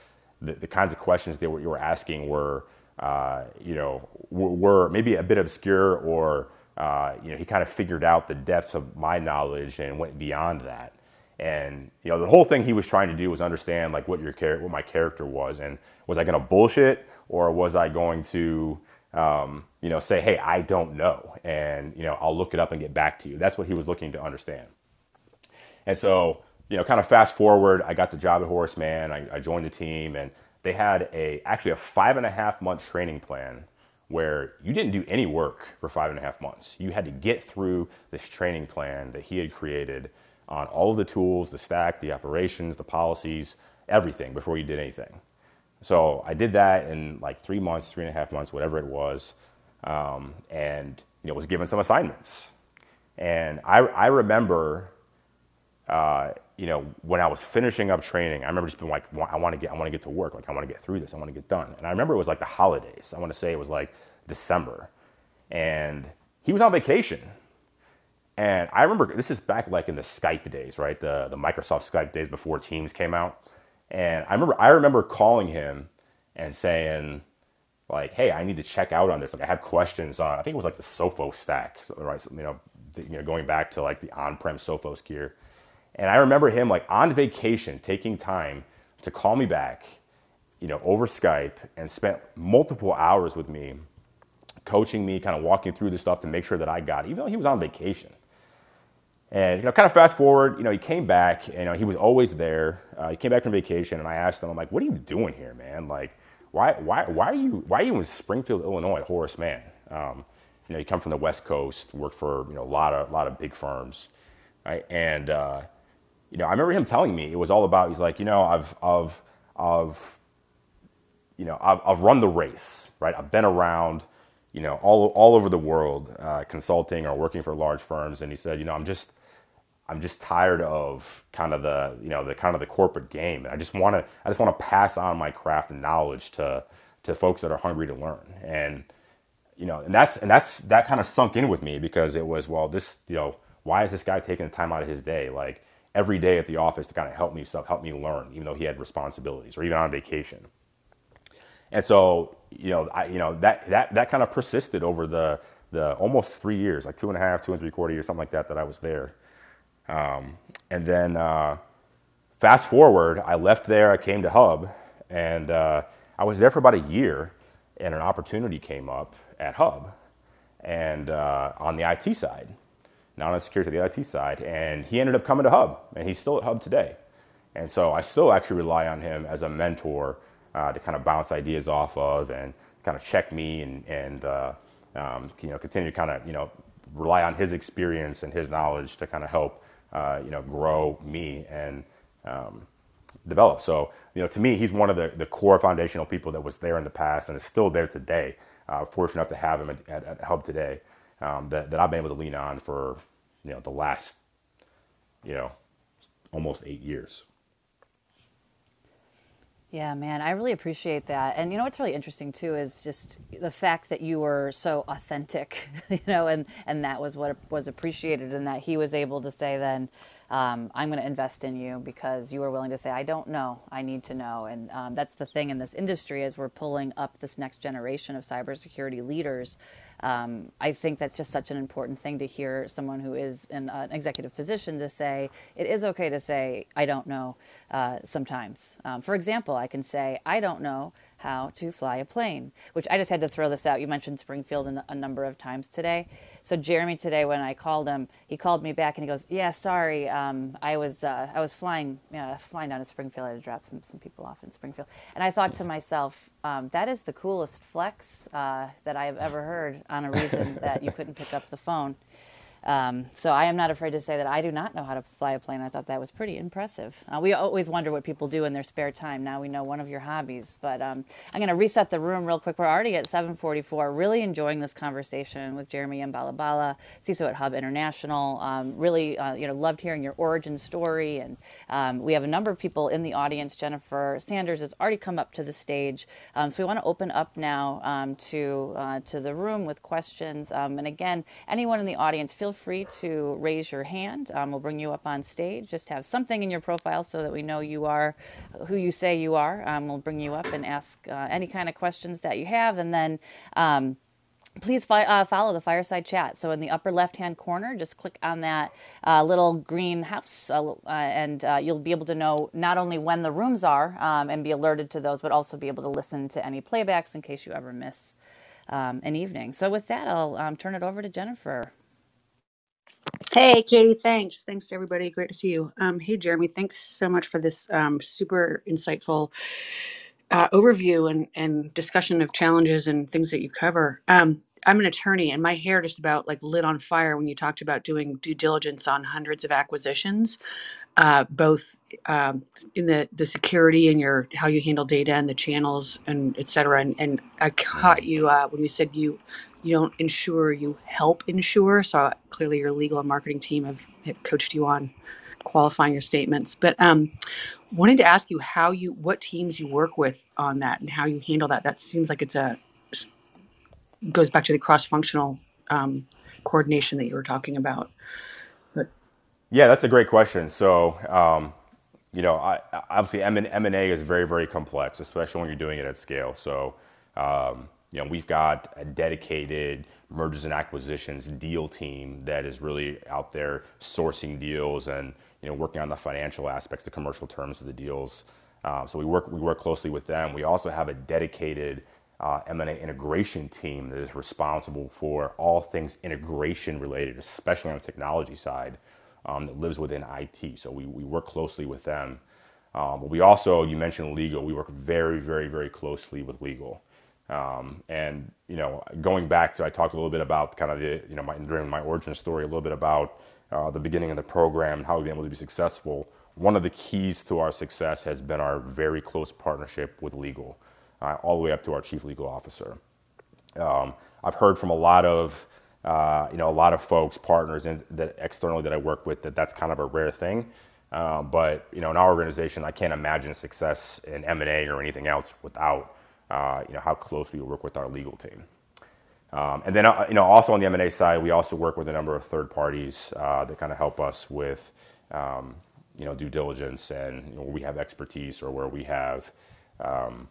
the, the kinds of questions they were you were asking were uh, you know were, maybe a bit obscure or uh, you know, he kind of figured out the depths of my knowledge and went beyond that. And you know, the whole thing he was trying to do was understand like what your char- what my character was, and was I going to bullshit or was I going to um, you know say, hey, I don't know, and you know, I'll look it up and get back to you. That's what he was looking to understand. And so, you know, kind of fast forward, I got the job at Horace Mann. I, I joined the team, and they had a actually a five and a half month training plan where you didn't do any work for five and a half months. You had to get through this training plan that he had created on all of the tools, the stack, the operations, the policies, everything before you did anything. So I did that in like three months, three and a half months, whatever it was, um, and you know was given some assignments. And I, I remember, uh, you know, when I was finishing up training, I remember just being like, I want to get, I want to get to work, like I want to get through this, I want to get done. And I remember it was like the holidays. I want to say it was like December, and he was on vacation. And I remember this is back like in the Skype days, right? The the Microsoft Skype days before Teams came out. And I remember I remember calling him and saying like, "Hey, I need to check out on this. Like, I have questions on. I think it was like the Sophos stack, right? So, you know, the, you know, going back to like the on-prem Sophos gear. And I remember him like on vacation, taking time to call me back, you know, over Skype, and spent multiple hours with me, coaching me, kind of walking through the stuff to make sure that I got, it, even though he was on vacation. And you know, kind of fast forward, you know, he came back. And, you know, he was always there. Uh, he came back from vacation, and I asked him, I'm like, "What are you doing here, man? Like, why, why, why are you, why are you in Springfield, Illinois, Horace Mann? Um, you know, you come from the West Coast, worked for you know a lot of, a lot of big firms, right? And uh, you know, I remember him telling me it was all about. He's like, you know, I've, I've, I've, you know, I've, I've run the race, right? I've been around you know, all, all over the world, uh, consulting or working for large firms. And he said, you know, I'm just, I'm just tired of kind of the you know the kind of the corporate game. I just want to I just want to pass on my craft and knowledge to to folks that are hungry to learn. And you know, and that's and that's that kind of sunk in with me because it was well, this you know, why is this guy taking the time out of his day like every day at the office to kind of help me stuff, help me learn, even though he had responsibilities or even on vacation. And so you know, I you know that that that kind of persisted over the the almost three years, like two and a half, two and three quarter years, something like that, that I was there. Um, and then uh, fast forward, I left there, I came to Hub, and uh, I was there for about a year, and an opportunity came up at Hub, and uh, on the IT side, not on the security, the IT side, and he ended up coming to Hub, and he's still at Hub today. And so I still actually rely on him as a mentor uh, to kind of bounce ideas off of and kind of check me and, and uh, um, you know, continue to kind of, you know, rely on his experience and his knowledge to kind of help uh, you know, grow me and um, develop. So, you know, to me, he's one of the, the core foundational people that was there in the past and is still there today. Uh, fortunate enough to have him at, at, at Hub today um, that, that I've been able to lean on for, you know, the last, you know, almost eight years. Yeah, man, I really appreciate that. And you know what's really interesting too is just the fact that you were so authentic, you know, and and that was what was appreciated, and that he was able to say then, um, I'm going to invest in you because you were willing to say, I don't know, I need to know. And um, that's the thing in this industry as we're pulling up this next generation of cybersecurity leaders. Um, I think that's just such an important thing to hear someone who is in an executive position to say, it is okay to say, I don't know uh, sometimes. Um, for example, I can say, I don't know how to fly a plane, which I just had to throw this out. You mentioned Springfield a number of times today. So Jeremy today, when I called him, he called me back and he goes, "Yeah, sorry, um, I was uh, I was flying uh, flying down to Springfield. I had to drop some some people off in Springfield." And I thought to myself, um, that is the coolest flex uh, that I have ever heard on a reason that you couldn't pick up the phone. Um, so I am not afraid to say that I do not know how to fly a plane. I thought that was pretty impressive. Uh, we always wonder what people do in their spare time. Now we know one of your hobbies. But um, I'm going to reset the room real quick. We're already at 7:44. Really enjoying this conversation with Jeremy Embalabala, CISO at Hub International. Um, really, uh, you know, loved hearing your origin story. And um, we have a number of people in the audience. Jennifer Sanders has already come up to the stage. Um, so we want to open up now um, to uh, to the room with questions. and again, anyone in the audience, feel feel free to raise your hand. Um, we'll bring you up on stage. Just have something in your profile so that we know you are who you say you are. Um, we'll bring you up and ask uh, any kind of questions that you have. And then um, please fi- uh, follow the fireside chat. So in the upper left hand corner, just click on that uh, little green house, uh, uh and uh, you'll be able to know not only when the rooms are um, and be alerted to those, but also be able to listen to any playbacks in case you ever miss um, an evening. So with that, I'll um, turn it over to Jennifer. Hey, Katie, thanks. Thanks, everybody. Great to see you. Um, hey, Jeremy, thanks so much for this um, super insightful uh, overview and, and discussion of challenges and things that you cover. Um, I'm an attorney, and my hair just about like lit on fire when you talked about doing due diligence on hundreds of acquisitions uh, both um, in the, the security and your how you handle data and the channels and et cetera. And, and I caught you uh, when you said you you don't insure, you help insure. So clearly, your legal and marketing team have, have coached you on qualifying your statements. But um, wanted to ask you how you what teams you work with on that and how you handle that. That seems like it's a goes back to the cross functional um, coordination that you were talking about. But Yeah, that's a great question. So, um, you know, I, obviously M and A is very, very complex, especially when you're doing it at scale. So, um, you know, we've got a dedicated mergers and acquisitions deal team that is really out there sourcing deals and you know working on the financial aspects, the commercial terms of the deals. Um, so we work we work closely with them. We also have a dedicated uh, M&A integration team that is responsible for all things integration related, especially on the technology side, um, that lives within IT. So we, we work closely with them. Um, but we also, you mentioned legal, we work very, very, very closely with legal. Um, and, you know, going back to, I talked a little bit about kind of the, you know, my, during my origin story, a little bit about uh, the beginning of the program and how we've been able to be successful. One of the keys to our success has been our very close partnership with legal uh, all the way up to our chief legal officer. Um, I've heard from a lot of uh, you know a lot of folks, partners, in, that externally that I work with, that that's kind of a rare thing. Uh, but you know, in our organization, I can't imagine success in M and A or anything else without uh, you know how closely we work with our legal team. Um, and then uh, you know also on the M and A side, we also work with a number of third parties uh, that kind of help us with um, you know due diligence and you know, where we have expertise or where we have um,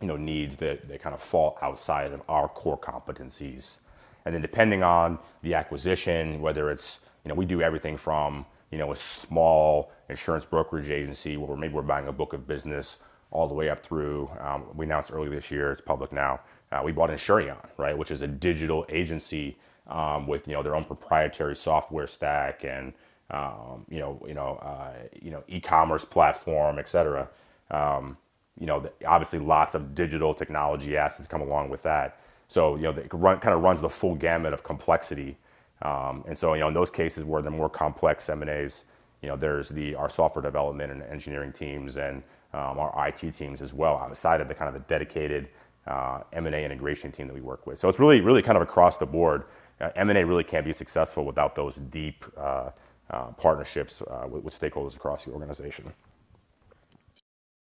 you know, needs that, that kind of fall outside of our core competencies. And then depending on the acquisition, whether it's, you know, we do everything from, you know, a small insurance brokerage agency where maybe we're buying a book of business all the way up through, um, we announced earlier this year, it's public now, uh, we bought Insurion, right, which is a digital agency um, with, you know, their own proprietary software stack and, um, you know, you know, uh, you know, e-commerce platform, et cetera. Um, you know, obviously lots of digital technology assets come along with that. So, you know, it run, kind of runs the full gamut of complexity. Um, and so, you know, in those cases where the more complex M&As, you know, there's the our software development and engineering teams and um, our IT teams as well, outside of the kind of the dedicated uh, M&A integration team that we work with. So it's really, really kind of across the board. Uh, M&A really can't be successful without those deep uh, uh partnerships uh, with, with stakeholders across the organization.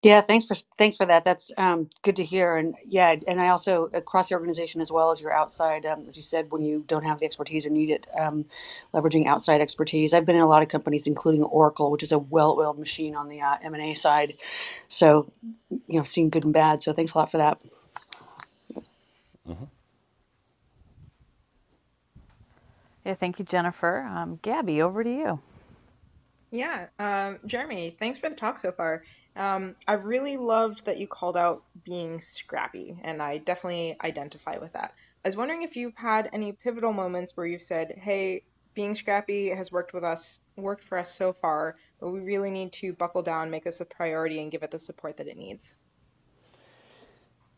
Yeah, thanks for thanks for that. That's um, good to hear. And yeah, and I also across the organization as well as your outside, um, as you said, when you don't have the expertise or need it, um, leveraging outside expertise. I've been in a lot of companies, including Oracle, which is a well-oiled machine on the uh, M and A side. So, you know, seeing good and bad. So, thanks a lot for that. Mm-hmm. Yeah, thank you, Jennifer. Um, Gabby, over to you. Yeah, um, Jeremy, thanks for the talk so far. Um, I really loved that you called out being scrappy, and I definitely identify with that. I was wondering if you've had any pivotal moments where you've said, "Hey, being scrappy has worked with us, worked for us so far, but we really need to buckle down, make this a priority, and give it the support that it needs."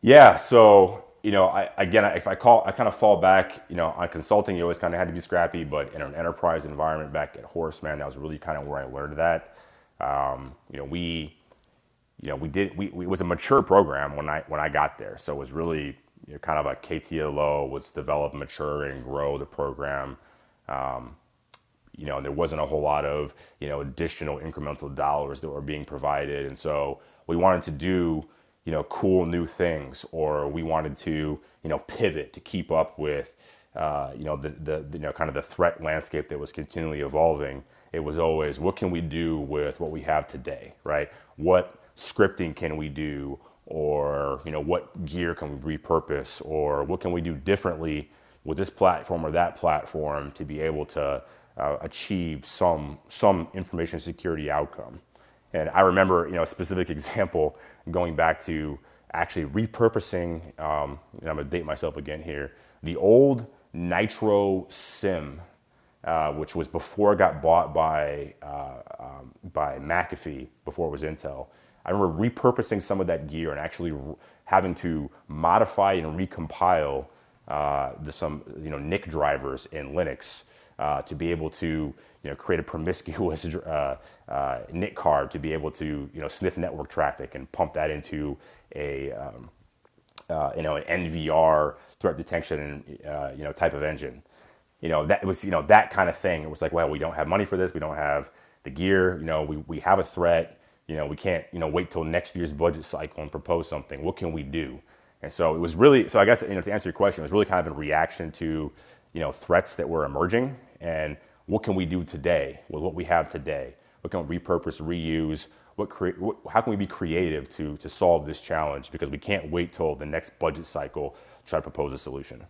Yeah. So you know, I, again, if I call, I kind of fall back. You know, on consulting, you always kind of had to be scrappy, but in an enterprise environment back at Horace Mann, that was really kind of where I learned that. Um, you know, we you know, we did, we, we, it was a mature program when I, when I got there. So it was really you know, kind of a KTLO was develop, mature, and grow the program. Um, you know, and there wasn't a whole lot of, you know, additional incremental dollars that were being provided. And so we wanted to do, you know, cool new things, or we wanted to, you know, pivot to keep up with, uh, you know, the, the, the, you know, kind of the threat landscape that was continually evolving. It was always, what can we do with what we have today, right? What, scripting can we do? Or you know what gear can we repurpose? Or what can we do differently with this platform or that platform to be able to uh, achieve some some information security outcome? And i remember you know a specific example going back to actually repurposing um, i'm going to date myself again here the old Nitro SIEM uh, which was before it got bought by uh, um, by McAfee before it was Intel I remember repurposing some of that gear and actually having to modify and recompile uh, the, some you know NIC drivers in Linux uh, to be able to you know create a promiscuous uh, uh, NIC card to be able to you know sniff network traffic and pump that into a um, uh, you know an NVR threat detection uh, you know type of engine. You know that was you know that kind of thing. It was like, well, we don't have money for this. We don't have the gear. You know, we, we have a threat. You know, we can't you know wait till next year's budget cycle and propose something. What can we do? And so it was really so. I guess you know to answer your question, it was really kind of a reaction to you know threats that were emerging and what can we do today with what we have today? What can we repurpose, reuse? What, cre- what how can we be creative to to solve this challenge? Because we can't wait till the next budget cycle to try to propose a solution.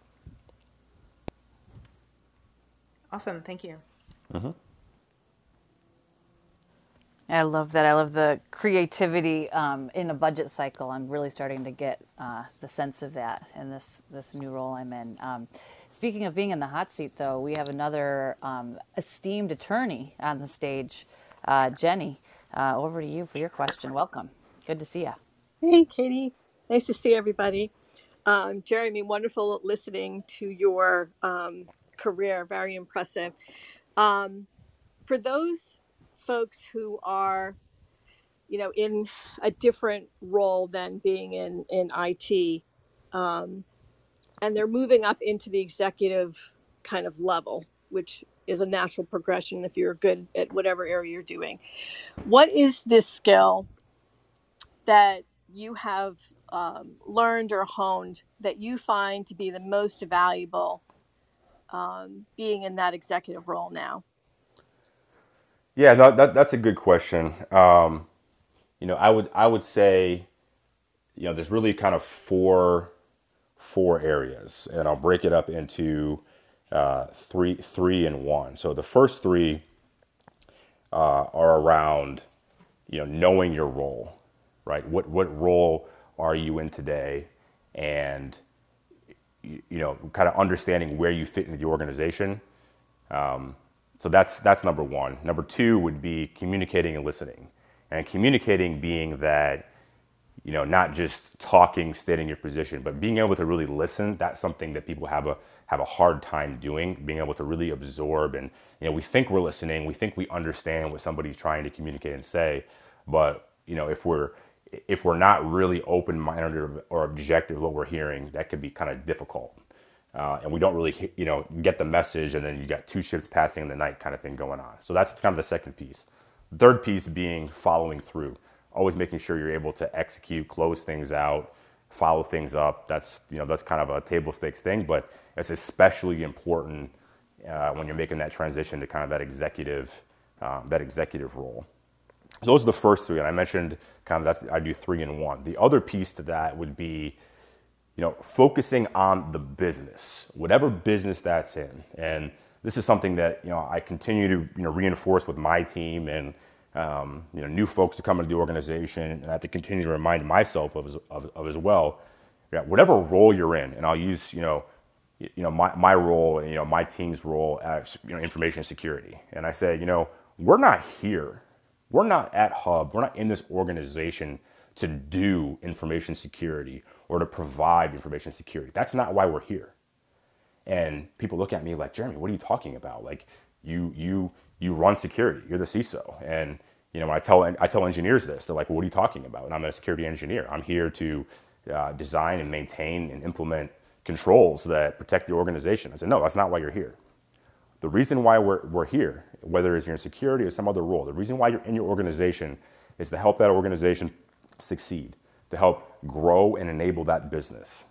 Awesome. Thank you. Mm-hmm. I love that. I love the creativity um, in a budget cycle. I'm really starting to get uh, the sense of that in this this new role I'm in. Um, speaking of being in the hot seat, though, we have another um, esteemed attorney on the stage, uh, Jenny. Uh, over to you for your question. Welcome. Good to see you. Hey, Katie. Nice to see everybody. Um, Jeremy, wonderful listening to your um, career. Very impressive. Um, for those folks who are, you know, in a different role than being in in IT, um, and they're moving up into the executive kind of level, which is a natural progression if you're good at whatever area you're doing. What is this skill that you have um, learned or honed that you find to be the most valuable um, being in that executive role now? Yeah, no, that, that's a good question. Um, you know, I would I would say, you know, there's really kind of four four areas, and I'll break it up into uh, three three and one. So the first three uh, are around, you know, knowing your role, right? What what role are you in today, and you, know, kind of understanding where you fit into the organization. So that's that's number one. Number two would be communicating and listening, and communicating being that you know not just talking, stating your position, but being able to really listen. That's something that people have a have a hard time doing. Being able to really absorb and you know we think we're listening, we think we understand what somebody's trying to communicate and say, but you know if we're if we're not really open-minded or, or objective what we're hearing, that could be kind of difficult uh, and we don't really you know get the message and then you got two ships passing in the night kind of thing going on. So that's kind of the second piece. Third piece being following through always making sure you're able to execute close things out follow things up. That's you know that's kind of a table stakes thing but it's especially important uh, when you're making that transition to kind of that executive um, that executive role. So those are the first three and i mentioned kind of that's i do three in one. The other piece to that would be you know, focusing on the business, whatever business that's in. And this is something that, you know, I continue to, you know, reinforce with my team and, um, you know, new folks to come into the organization. And I have to continue to remind myself of, as- of, of as well, yeah, whatever role you're in, and I'll use, you know, you know, my, my role, and, you know, my team's role as, you know, information security. And I say, you know, we're not here. We're not at Hub. We're not in this organization to do information security or to provide information security. That's not why we're here. And people look at me like, Jeremy, what are you talking about? Like, you you you run security. You're the CISO. And you know, when I tell I tell engineers this, they're like, well, what are you talking about? And I'm a security engineer. I'm here to uh, design and maintain and implement controls that protect the organization. I said, no, that's not why you're here. The reason why we're, we're here, whether it's you're in security or some other role, the reason why you're in your organization is to help that organization succeed, to help grow and enable that business.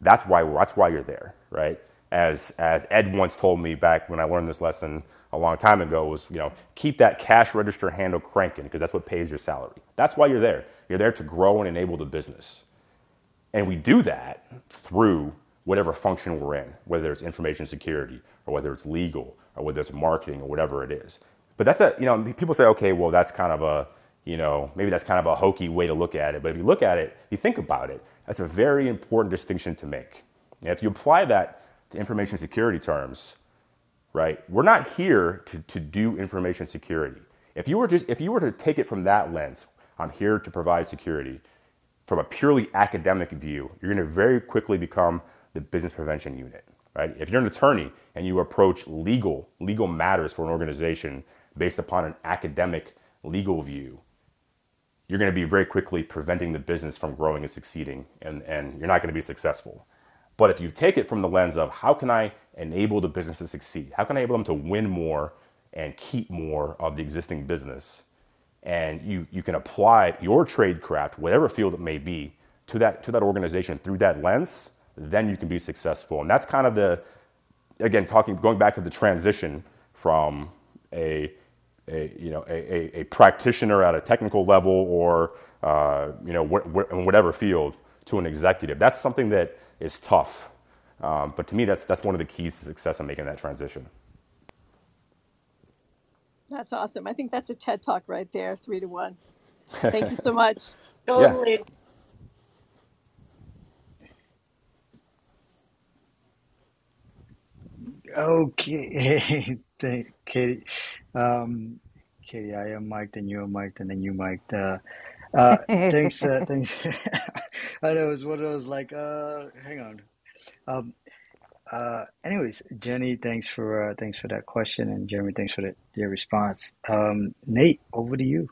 That's why that's why you're there, right? As as Ed once told me back when I learned this lesson a long time ago was, you know, keep that cash register handle cranking because that's what pays your salary. That's why you're there. You're there to grow and enable the business. And we do that through whatever function we're in, whether it's information security or whether it's legal or whether it's marketing or whatever it is. But that's a, you know, people say, okay, well, that's kind of a, you know, maybe that's kind of a hokey way to look at it. But if you look at it, if you think about it, that's a very important distinction to make. And if you apply that to information security terms, right, we're not here to, to do information security. If you were just, if you were to take it from that lens, I'm here to provide security, from a purely academic view, you're going to very quickly become the business prevention unit, right? If you're an attorney and you approach legal legal matters for an organization based upon an academic legal view, you're going to be very quickly preventing the business from growing and succeeding, and, and you're not going to be successful. But if you take it from the lens of how can I enable the business to succeed? How can I enable them to win more and keep more of the existing business? And you, you can apply your trade craft, whatever field it may be, to that, to that organization through that lens, then you can be successful. And that's kind of the, again, talking, going back to the transition from a a, you know, a, a, a practitioner at a technical level or, uh, you know, wh- wh- in whatever field to an executive. That's something that is tough. Um, but to me, that's, that's one of the keys to success in making that transition. That's awesome. I think that's a TED talk right there, three to one. Thank you so much. Yeah. Totally. Okay, thank Katie. Um, Katie, I am mic'd and you're mic'd and then you mic'd. Uh, uh, thanks, uh, thanks. I know it was one of those like, uh, hang on. Um, uh, anyways, Jenny, thanks for uh, thanks for that question, and Jeremy, thanks for the, your response. Um, Nate, over to you.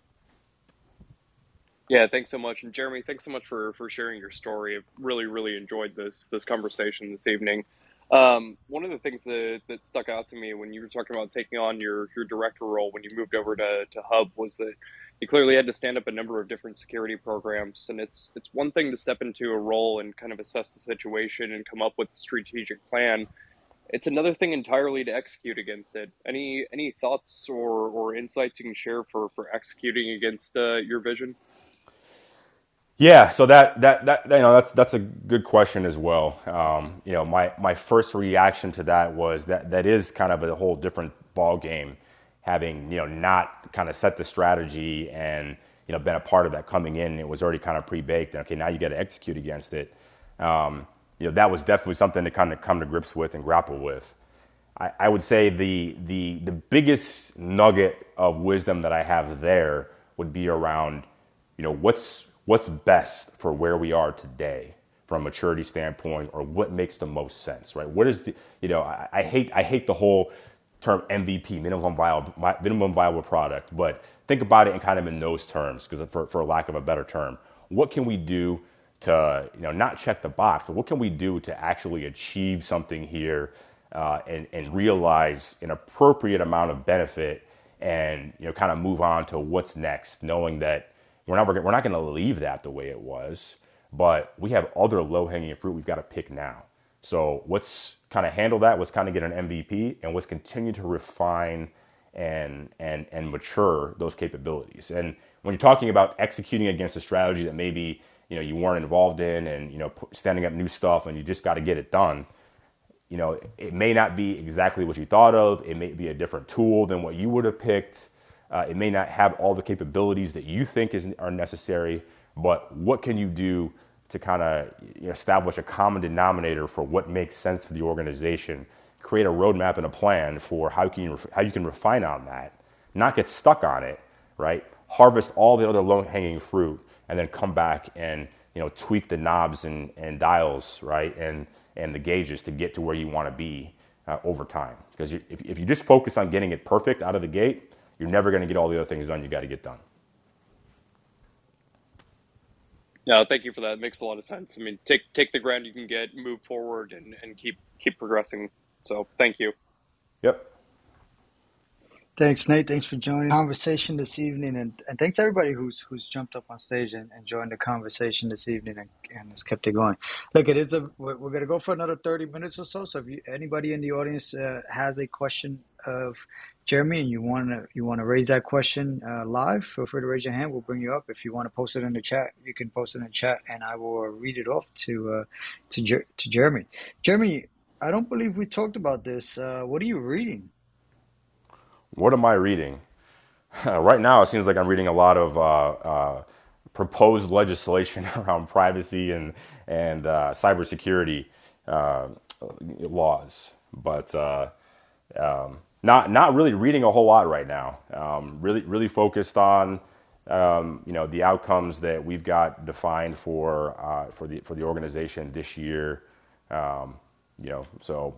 Yeah, thanks so much. And Jeremy, thanks so much for for sharing your story. I've really, really enjoyed this this conversation this evening. Um, one of the things that, that stuck out to me when you were talking about taking on your, your director role when you moved over to, to Hub was that you clearly had to stand up a number of different security programs. And it's it's one thing to step into a role and kind of assess the situation and come up with a strategic plan. It's another thing entirely to execute against it. Any any thoughts or, or insights you can share for, for executing against uh, your vision? Yeah, so that that that you know that's that's a good question as well. Um, you know, my my first reaction to that was that that is kind of a whole different ball game, having you know not kind of set the strategy and you know been a part of that coming in. It was already kind of pre baked. Okay, now you got to execute against it. Um, you know, that was definitely something to kind of come to grips with and grapple with. I, I would say the the the biggest nugget of wisdom that I have there would be around, you know, what's what's best for where we are today from a maturity standpoint or what makes the most sense right? What is the you know i, I hate i hate the whole term mvp minimum viable minimum viable product but think about it in kind of in those terms because for, for lack of a better term. What can we do to you know not check the box but what can we do to actually achieve something here uh, and, and realize an appropriate amount of benefit and you know kind of move on to what's next knowing that we're not we're not going to leave that the way it was, but we have other low hanging fruit we've got to pick now. So let's kind of handle that. Let's kind of get an MVP, and let's continue to refine and and and mature those capabilities. And when you're talking about executing against a strategy that maybe you know you weren't involved in, and you know standing up new stuff, and you just got to get it done. You know, it may not be exactly what you thought of. It may be a different tool than what you would have picked uh, it may not have all the capabilities that you think is, are necessary, but what can you do to kind of establish a common denominator for what makes sense for the organization, create a roadmap and a plan for how, can you, how you can refine on that, not get stuck on it, right? Harvest all the other low hanging fruit and then come back and you know, tweak the knobs and, and dials, right? And, and the gauges to get to where you want to be uh, over time. Because if, if you just focus on getting it perfect out of the gate, you're never going to get all the other things done you got to get done. No, thank you for that. It makes a lot of sense. I mean, take take the ground you can get, move forward, and, and keep keep progressing. So, thank you. Yep. Thanks, Nate. Thanks for joining the conversation this evening, and, and thanks everybody who's who's jumped up on stage and, and joined the conversation this evening and, and has kept it going. Look, it is a we're, we're going to go for another thirty minutes or so. So if you, anybody in the audience uh, has a question of Jeremy and you want to you want to raise that question uh, live, feel free to raise your hand. We'll bring you up. If you want to post it in the chat, you can post it in the chat, and I will uh, read it off to uh, to Jer- to Jeremy. Jeremy, I don't believe we talked about this. Uh, what are you reading? What am I reading? right now, it seems like I'm reading a lot of uh, uh, proposed legislation around privacy and and uh, cybersecurity uh, laws, but uh, um, not not really reading a whole lot right now. Um, really really focused on um, you know the outcomes that we've got defined for uh, for the for the organization this year You know, so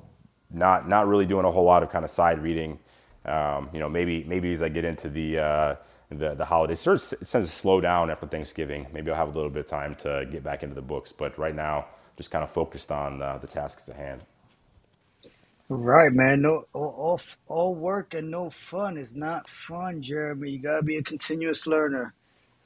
not not really doing a whole lot of kind of side reading. Um, you know, maybe maybe as I get into the uh, the the holidays, it tends to slow down after Thanksgiving. Maybe I'll have a little bit of time to get back into the books, but right now, just kind of focused on uh, the tasks at hand. Right, man. No, all, all, all work and no fun is not fun, Jeremy. You gotta be a continuous learner.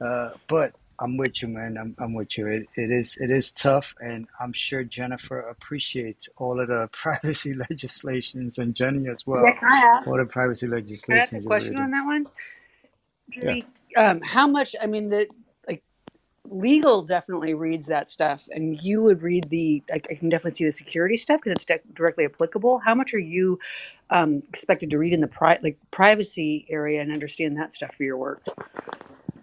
Uh, but I'm with you, man. I'm, I'm with you. It, it is, it is tough, and I'm sure Jennifer appreciates all of the privacy legislations, and Jenny as Yeah, well. can I ask? All the privacy legislations. Can I ask a legislations you're question reading. on that one, Yeah. Jeremy? Um, how much? I mean, the like legal definitely reads that stuff, and you would read the. I, I can definitely see the security stuff because it's di- directly applicable. How much are you um, expected to read in the pri- like privacy area and understand that stuff for your work?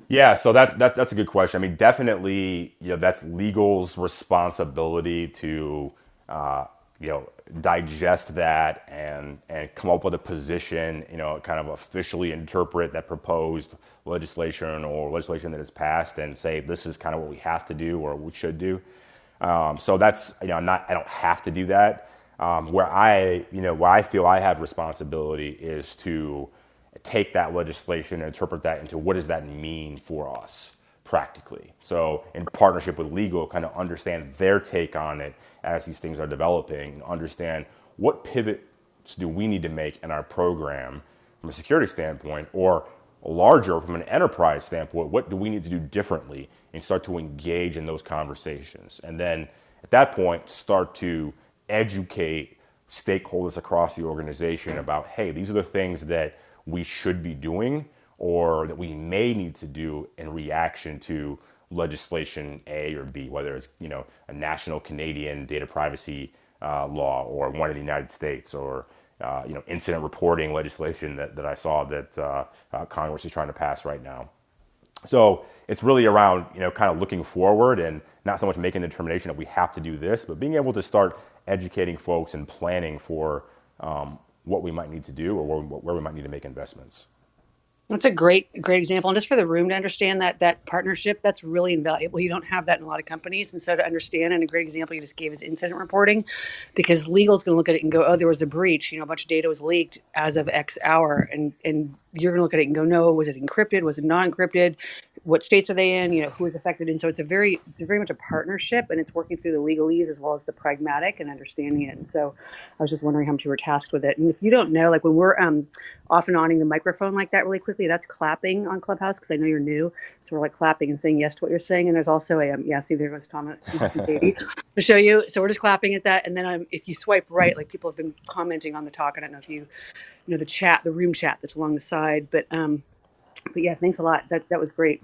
Yeah, so that's that, that's a good question. I mean, definitely, you know, that's legal's responsibility to, uh, you know, digest that and and come up with a position, you know, kind of officially interpret that proposed legislation or legislation that is passed and say this is kind of what we have to do or we should do. Um, so that's you know, not I don't have to do that. Um, where I you know where I feel I have responsibility is to take that legislation and interpret that into what does that mean for us practically. So in partnership with legal, kind of understand their take on it as these things are developing and understand what pivots do we need to make in our program from a security standpoint or larger from an enterprise standpoint, what do we need to do differently and start to engage in those conversations. And then at that point, start to educate stakeholders across the organization about, hey, these are the things that we should be doing or that we may need to do in reaction to legislation A or B, whether it's you know a national Canadian data privacy uh, law or one in the United States or uh, you know incident reporting legislation that, that I saw that uh, uh, Congress is trying to pass right now. So it's really around you know kind of looking forward and not so much making the determination that we have to do this, but being able to start educating folks and planning for um, what we might need to do or where, where we might need to make investments. That's a great, great example. And just for the room to understand that that partnership, that's really invaluable. You don't have that in a lot of companies. And so to understand, and a great example you just gave is incident reporting, because legal is going to look at it and go, oh, there was a breach. You know, a bunch of data was leaked as of X hour. And and you're going to look at it and go, no, was it encrypted? Was it non-encrypted? What states are they in? You know, who is affected? And so it's a very, it's very much a partnership and it's working through the legalese as well as the pragmatic and understanding it. And so I was just wondering how much you were tasked with it. And if you don't know, like when we're um, off and oning the microphone like that really quickly, that's clapping on Clubhouse because I know you're new. So we're like clapping and saying yes to what you're saying. And there's also a, um, yeah, see, there goes Tom Thomas and Katie to show you. So we're just clapping at that. And then um, if you swipe right, like people have been commenting on the talk. I don't know if you, you know, the chat, the room chat that's along the side. But, um, but yeah, thanks a lot. That, that was great.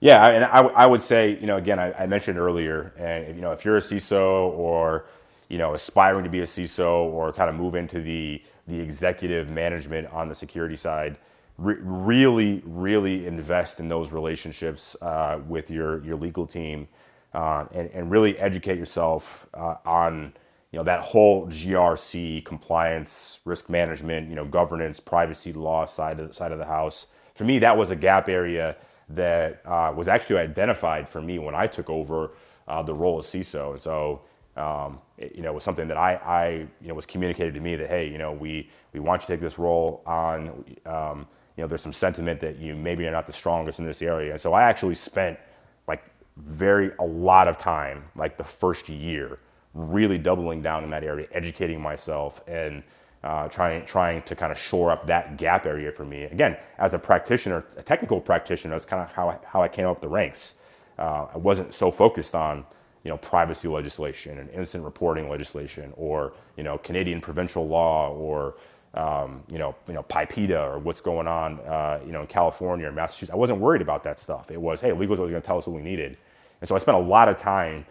Yeah, and I, I would say, you know, again, I, I mentioned earlier, and you know, if you're a CISO or you know aspiring to be a CISO or kind of move into the the executive management on the security side, re- really, really invest in those relationships uh, with your your legal team, uh, and and really educate yourself uh, on you know that whole GRC compliance, risk management, you know, governance, privacy law side of the side of the house. For me, that was a gap area that uh, was actually identified for me when I took over uh, the role of CISO. And so, um, it, you know, was something that I, I, you know, was communicated to me that, hey, you know, we, we want you to take this role on. Um, you know, there's some sentiment that you maybe are not the strongest in this area. And so I actually spent like very a lot of time, like the first year, really doubling down in that area, educating myself and uh, trying trying to kind of shore up that gap area for me. Again, as a practitioner, a technical practitioner, that's kind of how I, how I came up the ranks. Uh, I wasn't so focused on you know privacy legislation and incident reporting legislation, or you know Canadian provincial law, or um, you know you know PIPEDA, or what's going on uh, you know in California or Massachusetts. I wasn't worried about that stuff. It was hey, legal is always going to tell us what we needed, and so I spent a lot of time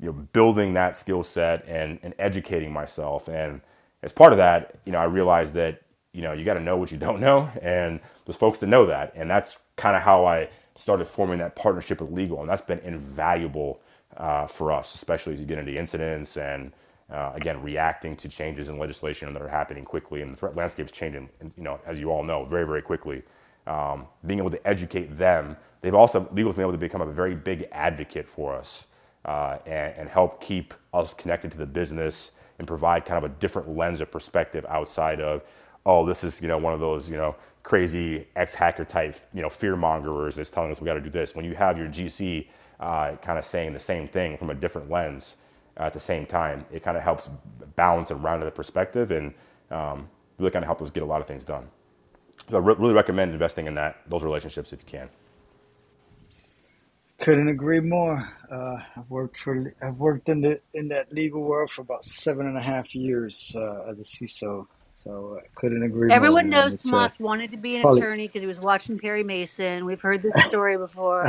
you know, building that skill set and, and educating myself. And as part of that, you know, I realized that, you know, you got to know what you don't know. And there's folks that know that. And that's kind of how I started forming that partnership with legal. And that's been invaluable uh, for us, especially as you get into incidents and, uh, again, reacting to changes in legislation that are happening quickly. And the threat landscape is changing, you know, as you all know, very, very quickly. Um, being able to educate them, they've also, legal's been able to become a very big advocate for us and, and help keep us connected to the business and provide kind of a different lens of perspective outside of, oh, this is you know one of those you know crazy ex-hacker type you know fear mongers that's telling us we got to do this. When you have your GC uh, kind of saying the same thing from a different lens uh, at the same time, it kind of helps balance and round the perspective and um, really kind of help us get a lot of things done. So I re- really recommend investing in that those relationships if you can. Couldn't agree more. Uh, I've worked for I've worked in the in that legal world for about seven and a half years uh, as a CISO. So I couldn't agree more, Everyone man. knows It's uh, Tomas wanted to be an probably attorney because he was watching Perry Mason. We've heard this story before.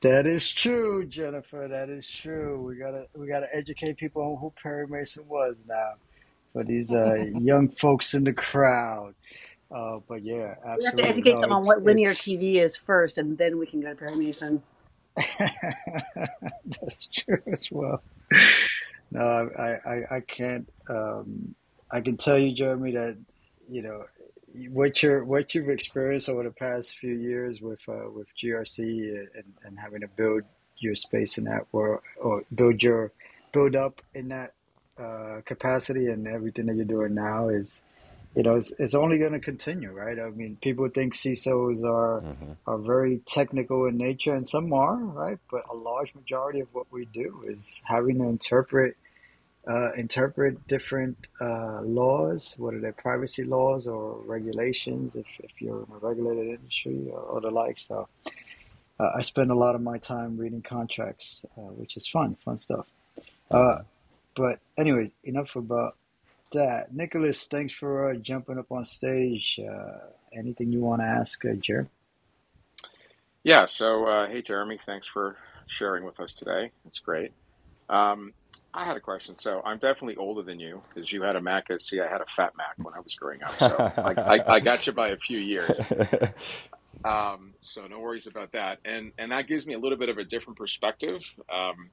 that is true, Jennifer. That is true. We gotta we gotta educate people on who Perry Mason was now for these uh, young folks in the crowd. Uh, but yeah, We have to absolutely. educate No, them on it's what linear it's TV is first, and then we can go to Perry Mason. that's true as well. No, I, I, I can't. Um, I can tell you, Jeremy, that you know what you're what you've experienced over the past few years with uh, with GRC and, and having to build your space in that world or build your build up in that uh, capacity and everything that you're doing now is you know it's, it's only going to continue, right? I mean, people think CISOs are are very technical in nature, and some are, right? But a large majority of what we do is having to interpret uh, interpret different uh, laws, whether they're privacy laws or regulations, if, if you're in a regulated industry or, or the like. So uh, I spend a lot of my time reading contracts, uh, which is fun, fun stuff. Uh, but anyways, enough about that. Nicholas, thanks for uh, jumping up on stage. Uh, anything you want to ask, uh, Jer? Yeah, so uh, hey Jeremy, thanks for sharing with us today. It's great. Um, I had a question. So I'm definitely older than you because you had a Mac SE. I had a Fat Mac when I was growing up. So I, I, I got you by a few years. Um, so no worries about that. And and that gives me a little bit of a different perspective. Um,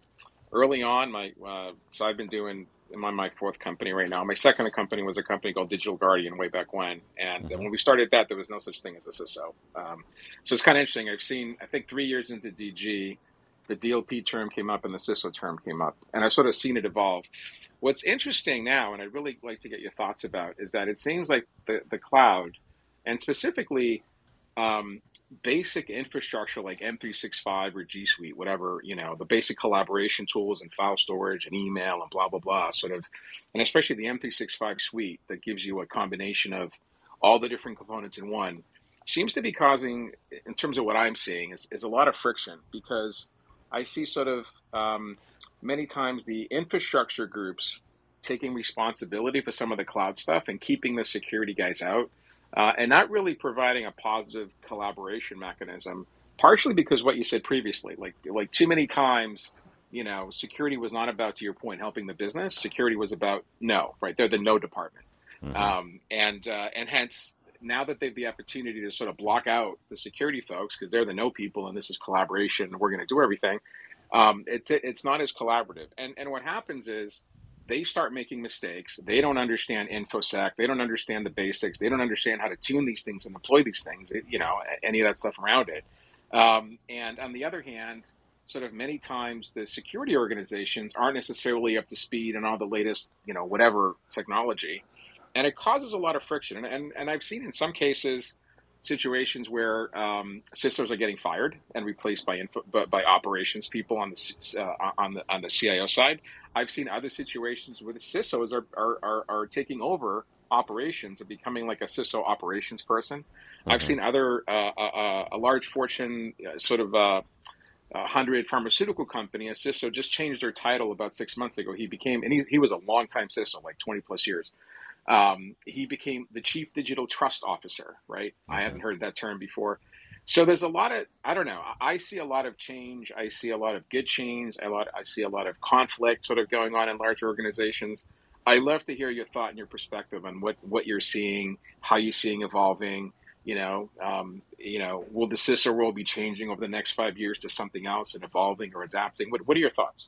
early on, my uh, so I've been doing I'm on my fourth company right now. My second company was a company called Digital Guardian way back when. And uh, hmm when we started that, there was no such thing as a CISO. Um, so it's kind of interesting. I've seen I think three years into DG, the DLP term came up and the CISO term came up, and I've sort of seen it evolve. What's interesting now, and I'd really like to get your thoughts about, is that it seems like the the cloud, and specifically um, basic infrastructure like M365 or G Suite, whatever, you know, the basic collaboration tools and file storage and email and blah, blah, blah, sort of, and especially the M365 suite that gives you a combination of all the different components in one, seems to be causing, in terms of what I'm seeing, is, is a lot of friction because I see sort of um, many times the infrastructure groups taking responsibility for some of the cloud stuff and keeping the security guys out uh, and not really providing a positive collaboration mechanism. Partially because what you said previously, like like too many times, you know, security was not about, to your point, helping the business. Security was about no, right? They're the no department, hmm um, and uh, and hence now that they have the opportunity to sort of block out the security folks because they're the no people and this is collaboration and we're going to do everything um, it's it's not as collaborative. And and what happens is they start making mistakes. They don't understand infosec. They don't understand the basics. They don't understand how to tune these things and deploy these things. You know, any of that stuff around it. Um, and on the other hand, sort of many times the security organizations aren't necessarily up to speed on all the latest, you know, whatever technology, and it causes a lot of friction. And and, and I've seen in some cases situations where um, CISOs are getting fired and replaced by info, by operations people on the uh, on the on the CIO side. I've seen other situations where the CISOs are are, are, are taking over operations and becoming like a CISO operations person. I've seen other uh, uh, uh, a large Fortune uh, sort of uh, a hundred pharmaceutical company, a CISO just changed their title about six months ago. He became and he, he was a long time CISO, like twenty plus years um, he became the chief digital trust officer, right? I hadn't heard that term before. So there's a lot of I don't know. I see a lot of change. I see a lot of good change. I lot I see a lot of conflict sort of going on in large organizations. I love to hear your thought and your perspective on what what you're seeing, how you're seeing evolving. You know, um, you know, will the CISO role be changing over the next five years to something else and evolving or adapting? What What are your thoughts?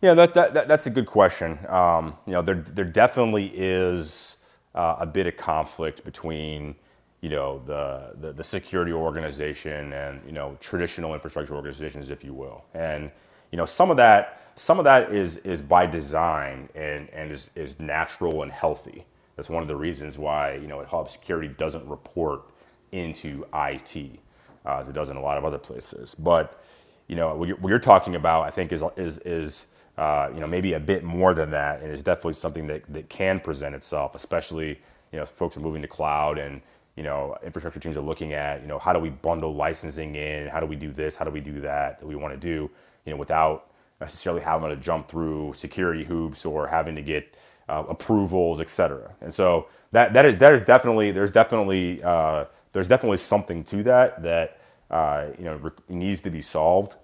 Yeah, that, that, that that's a good question. Um, you know, there there definitely is uh, a bit of conflict between you know the, the the security organization and you know traditional infrastructure organizations, if you will. And you know, some of that some of that is is by design and and is is natural and healthy. That's one of the reasons why you know Hub Security doesn't report into IT uh, as it does in a lot of other places. But you know what you're, what you're talking about, I think, is is is uh, you know maybe a bit more than that, and is definitely something that that can present itself, especially you know folks are moving to cloud and you know infrastructure teams are looking at you know how do we bundle licensing in, how do we do this, how do we do that that we want to do, you know without necessarily having to jump through security hoops or having to get uh, approvals, et cetera. And so that that is that is definitely there's definitely uh, there's definitely something to that that uh, you know re- needs to be solved.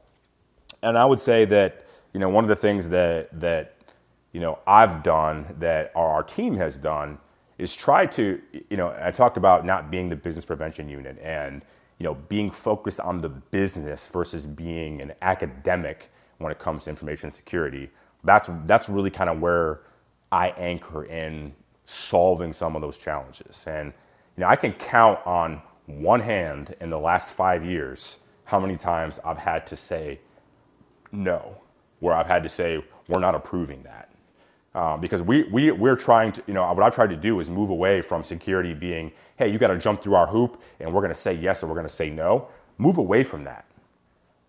And I would say that you know one of the things that that you know I've done that our, our team has done is try to you know I talked about not being the business prevention unit and you know being focused on the business versus being an academic when it comes to information security. That's that's really kind of where I anchor in solving some of those challenges. And you know, I can count on one hand in the last five years how many times I've had to say no, where I've had to say we're not approving that. Uh, because we, we, we're trying to, you know, what I've tried to do is move away from security being, hey, you got to jump through our hoop and we're going to say yes or we're going to say no. Move away from that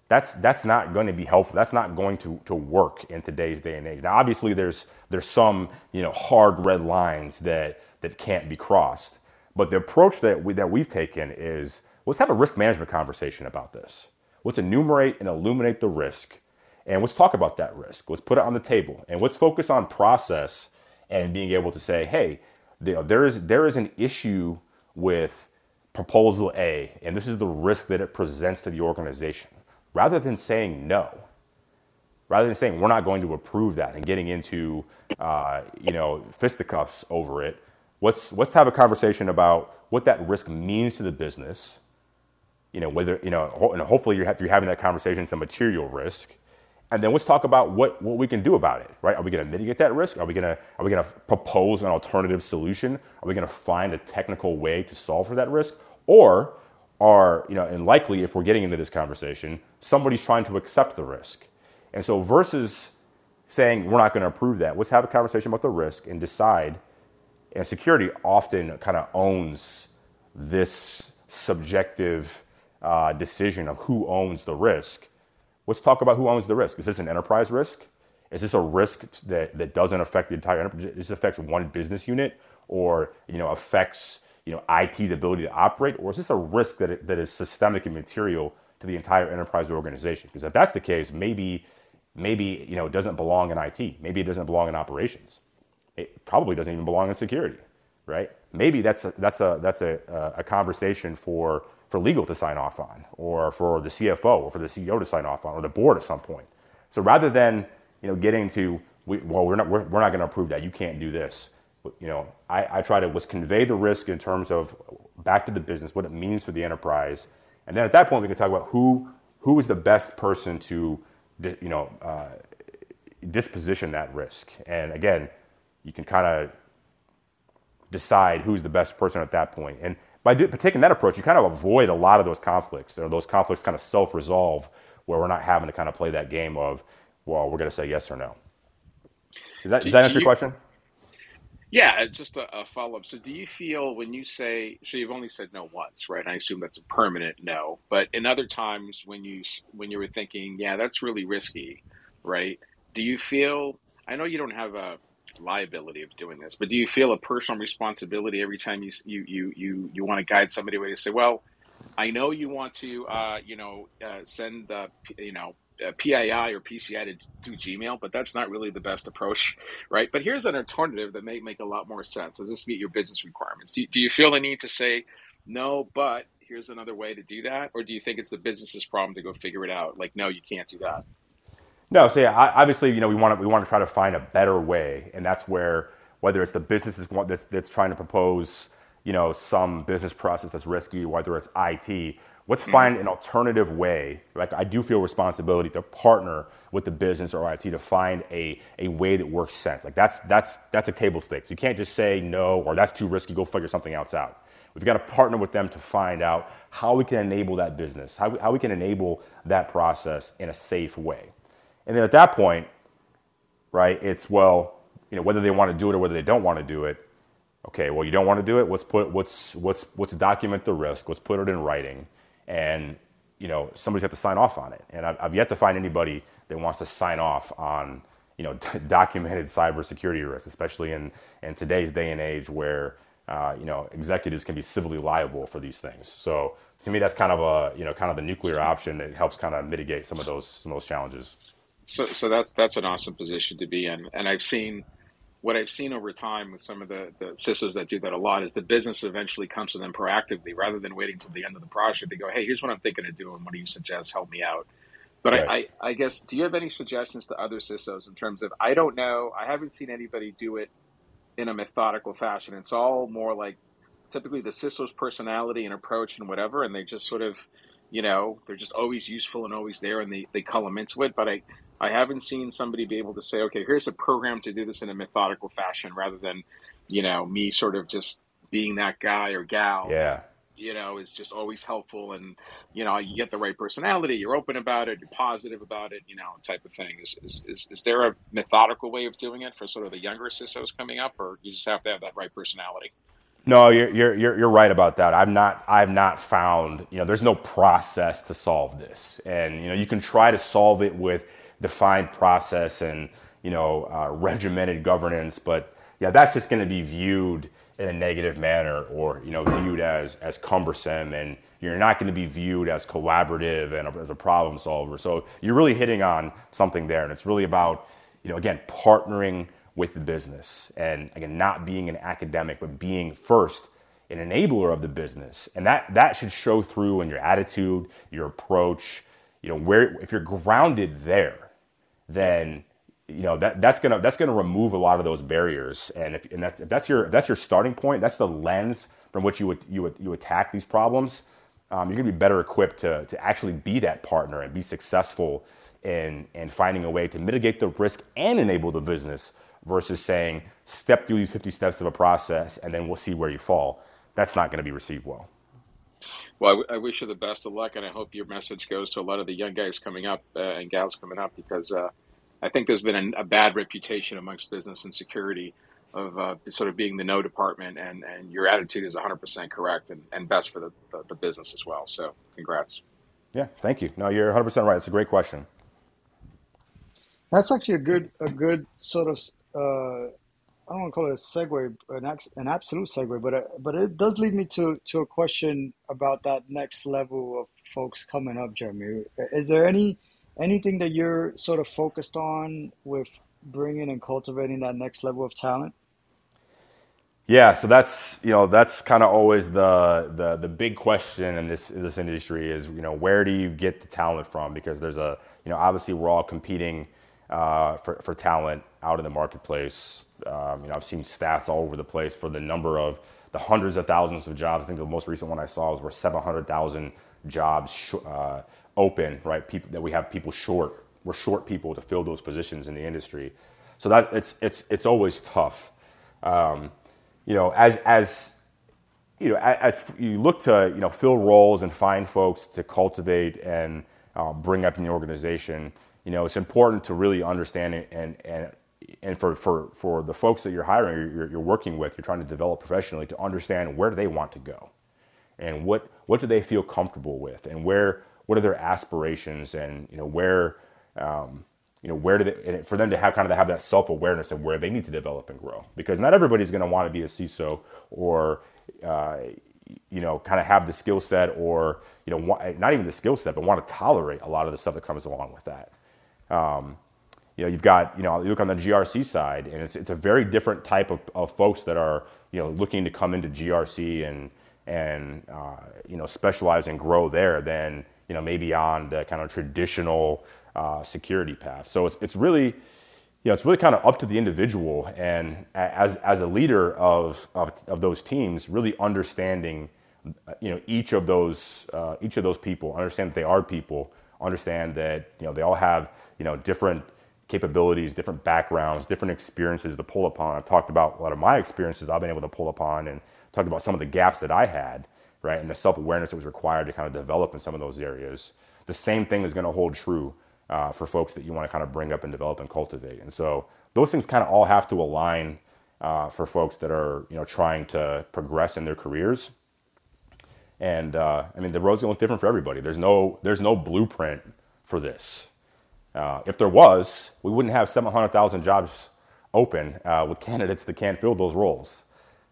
that's that's not going to be helpful. That's not going to to work in today's day and age. Now, obviously, there's there's some you know hard red lines that that can't be crossed. But the approach that we that we've taken is let's have a risk management conversation about this. Let's enumerate and illuminate the risk, and let's talk about that risk. Let's put it on the table, and let's focus on process and being able to say, hey, there is there is an issue with proposal A, and this is the risk that it presents to the organization rather than saying no, rather than saying we're not going to approve that and getting into uh, you know fisticuffs over it, let's let's have a conversation about what that risk means to the business. You know whether you know and hopefully you're, you're having that conversation some material risk, and then let's talk about what, what we can do about it. Right? Are we going to mitigate that risk? Are we going to are we going to propose an alternative solution? Are we going to find a technical way to solve for that risk, or are, you know, and likely if we're getting into this conversation, somebody's trying to accept the risk. And so versus saying we're not going to approve that, let's have a conversation about the risk and decide. And security often kind of owns this subjective uh, decision of who owns the risk. Let's talk about who owns the risk. Is this an enterprise risk? Is this a risk that, that doesn't affect the entire enterprise? This affects one business unit or you know affects you know, IT's ability to operate, or is this a risk that, that is systemic and material to the entire enterprise organization? Because if that's the case, maybe maybe you know it doesn't belong in IT. Maybe it doesn't belong in operations. It probably doesn't even belong in security, right? Maybe that's a, that's a that's a, a conversation for for legal to sign off on, or for the CFO, or for the CEO to sign off on, or the board at some point. So rather than you know getting to we, well we're not we're, we're not going to approve that you can't do this you know, I, I try to was convey the risk in terms of back to the business, what it means for the enterprise, and then at that point we can talk about who who is the best person to, you know, uh, disposition that risk. And again, you can kind of decide who's the best person at that point. And by, do, by taking that approach, you kind of avoid a lot of those conflicts. Or those conflicts kind of self-resolve, where we're not having to kind of play that game of, well, we're going to say yes or no. Is that, does that answer your question? Yeah, just a, a follow up. So, do you feel when you say so? You've only said no once, right? I assume that's a permanent no. But in other times, when you when you were thinking, yeah, that's really risky, right? Do you feel? I know you don't have a liability of doing this, but do you feel a personal responsibility every time you you you you, you want to guide somebody away to say, well, I know you want to, uh, you know, uh, send, uh, you know, uh, PII or PCI to do Gmail, but that's not really the best approach, right? But here's an alternative that may make a lot more sense. Does this meet your business requirements? Do, do you feel the need to say, no, but here's another way to do that? Or do you think it's the business's problem to go figure it out? Like, no, you can't do that. No, so yeah, obviously, you know, we want to we want to try to find a better way, and that's where whether it's the business is that's that's trying to propose, you know, some business process that's risky, whether it's IT, Let's mm-hmm. find an alternative way. Like I do feel responsibility to partner with the business or IT to find a, a way that works sense. Like that's that's that's a table stakes. You can't just say no or that's too risky. Go figure something else out. We've got to partner with them to find out how we can enable that business, how we, how we can enable that process in a safe way. And then at that point, right, it's well, you know, whether they want to do it or whether they don't want to do it. Okay, well, you don't want to do it. Let's put let's let's let's document the risk. Let's put it in writing, and you know somebody's got to sign off on it. And I've, I've yet to find anybody that wants to sign off on you know documented cybersecurity risks, especially in in today's day and age where uh, you know executives can be civilly liable for these things. So to me, that's kind of a you know kind of the nuclear option that helps kind of mitigate some of those some of those challenges. So, so that that's an awesome position to be in. And I've seen what I've seen over time with some of the, the CISOs that do that a lot is the business eventually comes to them proactively rather than waiting till the end of the project. They go, hey, here's what I'm thinking of doing. What do you suggest? Help me out. But Right. I, I, I guess, do you have any suggestions to other CISOs in terms of, I don't know, I haven't seen anybody do it in a methodical fashion. It's all more like typically the CISO's personality and approach and whatever, and they just sort of, you know, they're just always useful and always there, and they they them into it. But I I haven't seen somebody be able to say, okay, here's a program to do this in a methodical fashion, rather than, you know, me sort of just being that guy or gal Yeah. you know is just always helpful and you know you get the right personality you're open about it you're positive about it you know type of thing is is, is, is there a methodical way of doing it for sort of the younger CISOs coming up or you just have to have that right personality No, you're, you're, you're, you're right about that. I've not, I've not found, you know, there's no process to solve this. And, you know, you can try to solve it with defined process and, you know, uh, regimented governance, but yeah, that's just going to be viewed in a negative manner or, you know, viewed as, as cumbersome and you're not going to be viewed as collaborative and as a problem solver. So you're really hitting on something there. And it's really about, you know, again, partnering with the business and again, not being an academic, but being first an enabler of the business. And that, that should show through in your attitude, your approach, you know, where, if you're grounded there, then, you know, that, that's gonna, that's gonna remove a lot of those barriers. And if, and that's, if that's your, if that's your starting point, that's the lens from which you would, you would, you attack these problems. Um, you're gonna be better equipped to, to actually be that partner and be successful in, in finding a way to mitigate the risk and enable the business versus saying step through these 50 steps of a process and then we'll see where you fall. That's not to be received well. Well I, w- I wish you the best of luck and I hope your message goes to a lot of the young guys coming up uh, and gals coming up because uh, I think there's been a, a bad reputation amongst business and security of uh, sort of being the no department and, and your attitude is 100% correct and, and best for the, the, the business as well so congrats Yeah, thank you. No, you're 100% right. It's a great question. That's actually a good a good sort of uh, I don't want to call it a segue, an an absolute segue, but uh, but it does lead me to to a question about that next level of folks coming up, Jeremy. Is there any anything that you're sort of focused on with bringing and cultivating that next level of talent? Yeah, so that's you know that's kind of always the, the the big question in this in this industry is you know where do you get the talent from because there's a you know obviously we're all competing uh, for for talent out in the marketplace. Um, you know I've seen stats all over the place for the number of the hundreds of thousands of jobs. I think the most recent one I saw was where 700,000 jobs sh- uh, open right people that we have people short. We're short people to fill those positions in the industry. So that it's it's it's always tough. Um, you know, as as you know, a- as you look to you know fill roles and find folks to cultivate and uh, bring up in the organization, you know, it's important to really understand it and and and for for for the folks that you're hiring, you're, you're working with, you're trying to develop professionally to understand where do they want to go, and what what do they feel comfortable with, and where what are their aspirations, and you know where. Um, you know where do they for them to have kind of have that self-awareness of where they need to develop and grow because not everybody's going to want to be a CISO or uh, you know kind of have the skill set or you know not even the skill set but want to tolerate a lot of the stuff that comes along with that um, you know you've got you know you look on the GRC side and it's, it's a very different type of, of folks that are you know looking to come into GRC and and uh, you know specialize and grow there than you know maybe on the kind of traditional uh, security path. So it's, it's really you know, it's really kind of up to the individual and as, as a leader of, of, of those teams, really understanding, uh, you know, each of those, uh, each of those people, understand that they are people, understand that, you know, they all have, you know, different capabilities, different backgrounds, different experiences to pull upon. I've talked about a lot of my experiences I've been able to pull upon and talked about some of the gaps that I had, right? And the self-awareness that was required to kind of develop in some of those areas. The same thing is going to hold true uh, for folks that you want to kind of bring up and develop and cultivate. And so those things kind of all have to align uh, for folks that are you know trying to progress in their careers. And uh, I mean, the road's gonna look different for everybody. There's no there's no blueprint for this. Uh, if there was, we wouldn't have 700,000 jobs open uh, with candidates that can't fill those roles.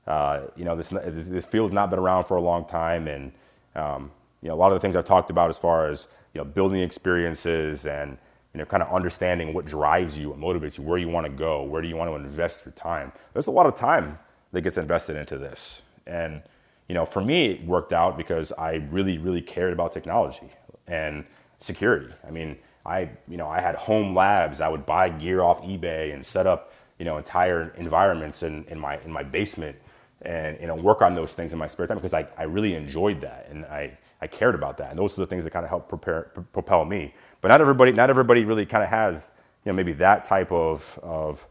Uh, you know, this this field's not been around for a long time, and um, you know, a lot of the things I've talked about as far as you know, building experiences and you know, kind of understanding what drives you, what motivates you, where you want to go, where do you want to invest your time. There's a lot of time that gets invested into this, and you know, for me, it worked out because I really, really cared about technology and security. I mean, I, you know, I had home labs. I would buy gear off eBay and set up, you know, entire environments in, in my in my basement and you know work on those things in my spare time because I, I really enjoyed that and I, I cared about that. And those are the things that kind of help prepare p- propel me. But not everybody not everybody really kind of has you know maybe that type of of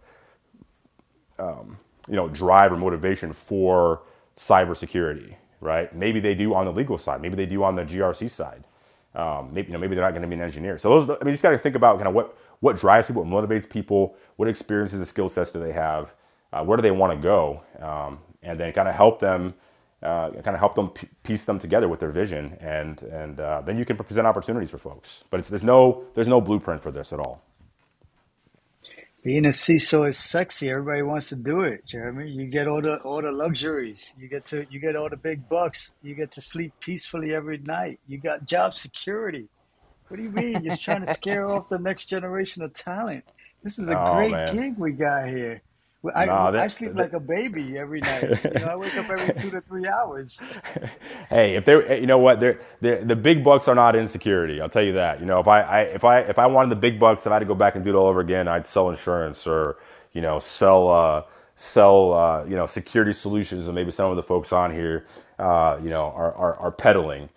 um, you know drive or motivation for cybersecurity right? Maybe they do on the legal side. Maybe they do on the GRC side um, maybe you know maybe they're not going to be an engineer. So those I mean you just got to think about kind of what what drives people what motivates people what experiences and skill sets do they have uh, where do they want to go um, and then kind of help them uh, kind of help them piece them together with their vision and and uh, then you can present opportunities for folks. But it's there's no there's no blueprint for this at all Being a CISO is sexy. Everybody wants to do it, Jeremy. You get all the all the luxuries. You get to you get all the big bucks. You get to sleep peacefully every night. You got job security. What do you mean? You're trying to scare off the next generation of talent. This is a oh great man gig we got here. Well, I no I sleep that like a baby every night. You know, I wake up every two to three hours. hey, if they, you know what, they're, they're, the big bucks are not insecurity. I'll tell you that. You know, if I, I, if I, if I wanted the big bucks and I had to go back and do it all over again, I'd sell insurance or, you know, sell, uh, sell, uh, you know, security solutions. And maybe some of the folks on here, uh, you know, are, are, are peddling,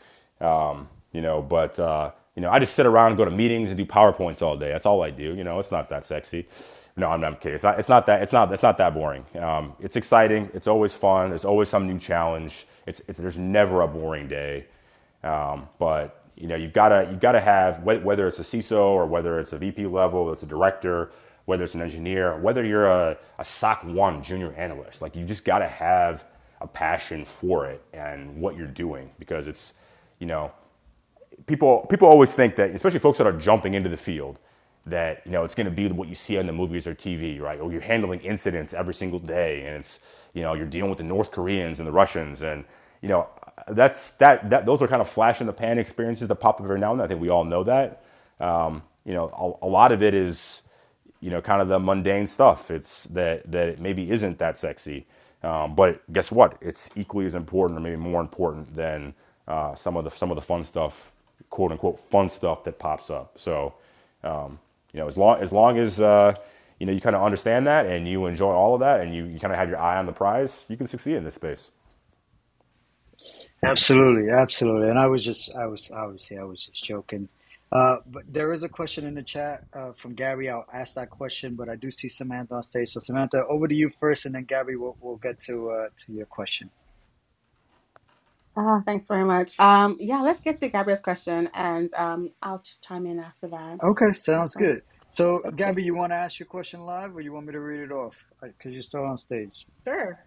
um, you know, but, uh, you know, I just sit around and go to meetings and do PowerPoints all day. That's all I do. You know, it's not that sexy. No, I'm, I'm kidding. It's not, it's not that. It's not. It's not that boring. Um, it's exciting. It's always fun. There's always some new challenge. It's, it's there's never a boring day. Um, but you know, you've got to you've got to have whether it's a CISO or whether it's a VP level, it's a director, whether it's an engineer, whether you're a, a SOC one junior analyst. Like you just got to have a passion for it and what you're doing because it's you know people people always think that especially folks that are jumping into the field that you know it's going to be what you see on the movies or TV, right? Or you're handling incidents every single day, and it's you know you're dealing with the North Koreans and the Russians, and you know that's that that those are kind of flash in the pan experiences that pop up every now and then. I think we all know that. Um, you know, a, a, lot of it is you know kind of the mundane stuff. It's that that it maybe isn't that sexy, um, but guess what? It's equally as important, or maybe more important than uh, some of the some of the fun stuff, quote unquote fun stuff that pops up. So. Um, you know, as long as long as uh, you know you kind of understand that and you enjoy all of that and you, you kind of have your eye on the prize, you can succeed in this space. Absolutely, absolutely. And I was just, I was obviously, I was just joking. Uh, but there is a question in the chat uh, from Gary. I'll ask that question, but I do see Samantha on stage. So Samantha, over to you first, and then Gary, we'll, we'll get to uh, to your question. Uh, thanks very much. Um, yeah, let's get to Gabriel's question, and um, I'll ch- chime in after that. Okay, sounds fine. good. So, Okay. Gabby, you want to ask your question live, or you want me to read it off? Because you're still on stage. Sure.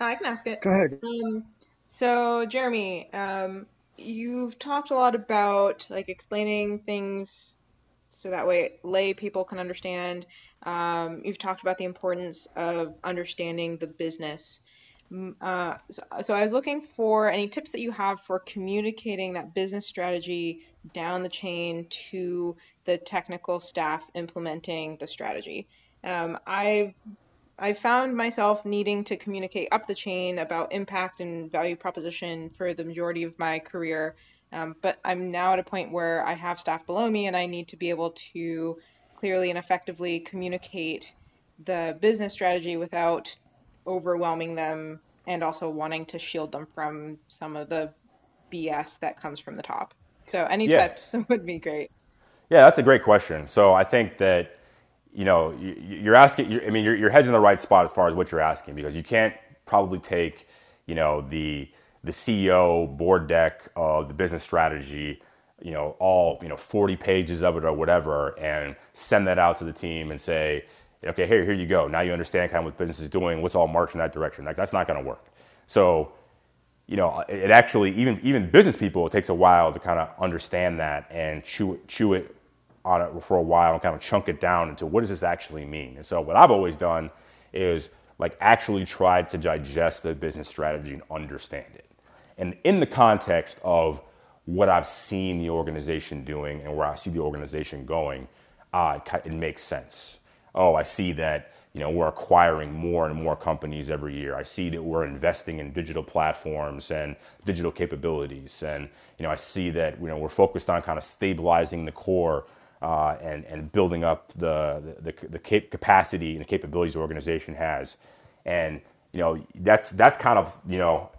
I can ask it. Go ahead. Um, so Jeremy, um, you've talked a lot about like explaining things so that way lay people can understand. Um, you've talked about the importance of understanding the business. Mm, Uh, so, so I was looking for any tips that you have for communicating that business strategy down the chain to the technical staff implementing the strategy. Um, I've I found myself needing to communicate up the chain about impact and value proposition for the majority of my career. Um, but I'm now at a point where I have staff below me and I need to be able to clearly and effectively communicate the business strategy without overwhelming them and also wanting to shield them from some of the BS that comes from the top. So any Yeah, tips would be great. yeah, that's a great question. So I think that you know you, you're asking. You're, I mean, your your head's in the right spot as far as what you're asking because you can't probably take you know the the CEO board deck of the business strategy you know, all, you know, 40 pages of it or whatever and send that out to the team and say, okay, here, here you go. Now you understand kind of what business is doing, what's all marching in that direction. Like that's not going to work. So, you know, it it actually, even, even business people, it takes a while to kind of understand that and chew, chew it on it for a while and kind of chunk it down into what does this actually mean. And so what I've always done is like actually tried to digest the business strategy and understand it. And in the context of what I've seen the organization doing and where I see the organization going, uh, it makes sense. Oh, I see that you know we're acquiring more and more companies every year. I see that we're investing in digital platforms and digital capabilities, and you know I see that you know we're focused on kind of stabilizing the core uh, and and building up the the, the, the capacity and the capabilities the organization has, and you know that's that's kind of you know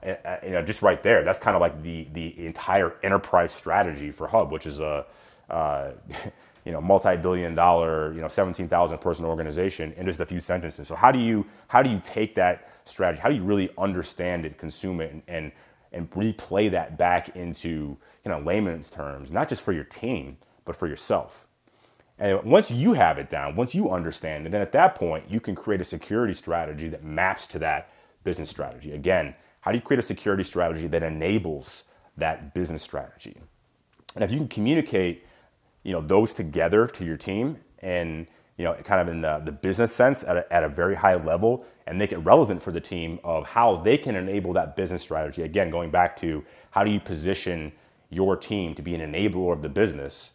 you know just right there that's kind of like the the entire enterprise strategy for Hub, which is a uh, you know multi-billion dollar you know 17,000 person organization in just a few sentences. So how do you how do you take that strategy? How do you really understand it, consume it, and and, and replay that back into you know layman's terms, not just for your team but for yourself? And once you have it down, once you understand, and then at that point, you can create a security strategy that maps to that business strategy. Again, how do you create a security strategy that enables that business strategy? And if you can communicate, you know, those together to your team and, you know, kind of in the, the business sense at a, at a very high level and make it relevant for the team of how they can enable that business strategy. Again, going back to how do you position your team to be an enabler of the business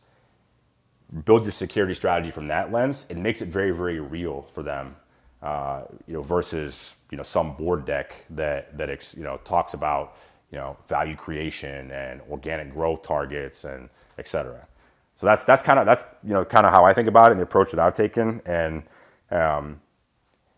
build your security strategy from that lens, it makes it very, very real for them. Uh, you know, versus you know some board deck that that ex, you know talks about you know value creation and organic growth targets and et cetera. So that's that's kind of that's you know kind of how I think about it and the approach that I've taken. And um,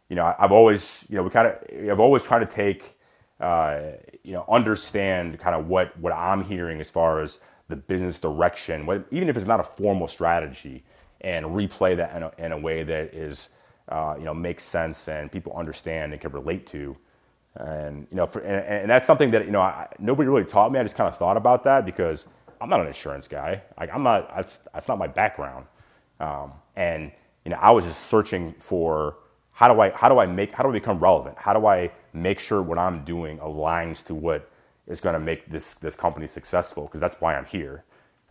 you know, I've always you know we kind of I've always tried to take uh, you know understand kind of what what I'm hearing as far as the business direction, even if it's not a formal strategy, and replay that in a, in a way that is, uh, you know, makes sense and people understand and can relate to. And you know, for, and, and, that's something that you know I, nobody really taught me. I just kind of thought about that because I'm not an insurance guy. Like I'm not. That's, that's not my background. Um, and you know, I was just searching for how do I how do I make how do I become relevant? How do I make sure what I'm doing aligns to what is going to make this this company successful because that's why I'm here.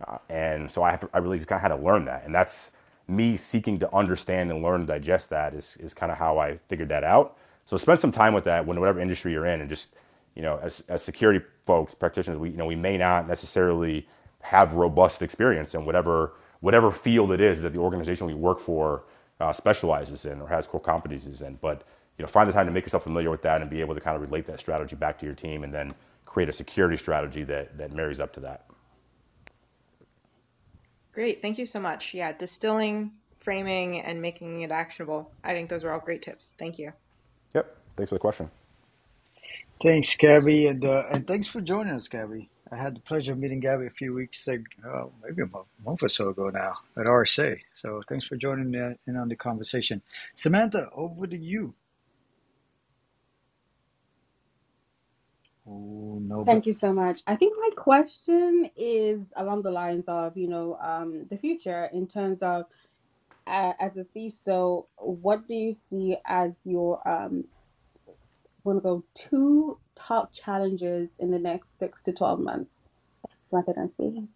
Uh, and so I have I really just kind of had to learn that, and that's me seeking to understand and learn and digest that is is kind of how I figured that out. So spend some time with that when whatever industry you're in, and just you know, as, as security folks, practitioners, we you know we may not necessarily have robust experience in whatever whatever field it is that the organization we work for uh, specializes in or has core competencies in. But you know, find the time to make yourself familiar with that and be able to kind of relate that strategy back to your team, and then create a security strategy that, that marries up to that. Great. Thank you so much. Yeah, distilling, framing, and making it actionable. I think those are all great tips. Thank you. Yep. Thanks for the question. Thanks, Gabby, and uh, and thanks for joining us, Gabby. I had the pleasure of meeting Gabby a few weeks ago, maybe a month or so ago now at RSA. So thanks for joining me in on the conversation. Samantha, over to you. Oh, no, Thank you so much. I think my question is along the lines of, you know, um, the future in terms of uh, as a CISO, what do you see as your um, want to go two top challenges in the next six to twelve months? That's method I'm speaking.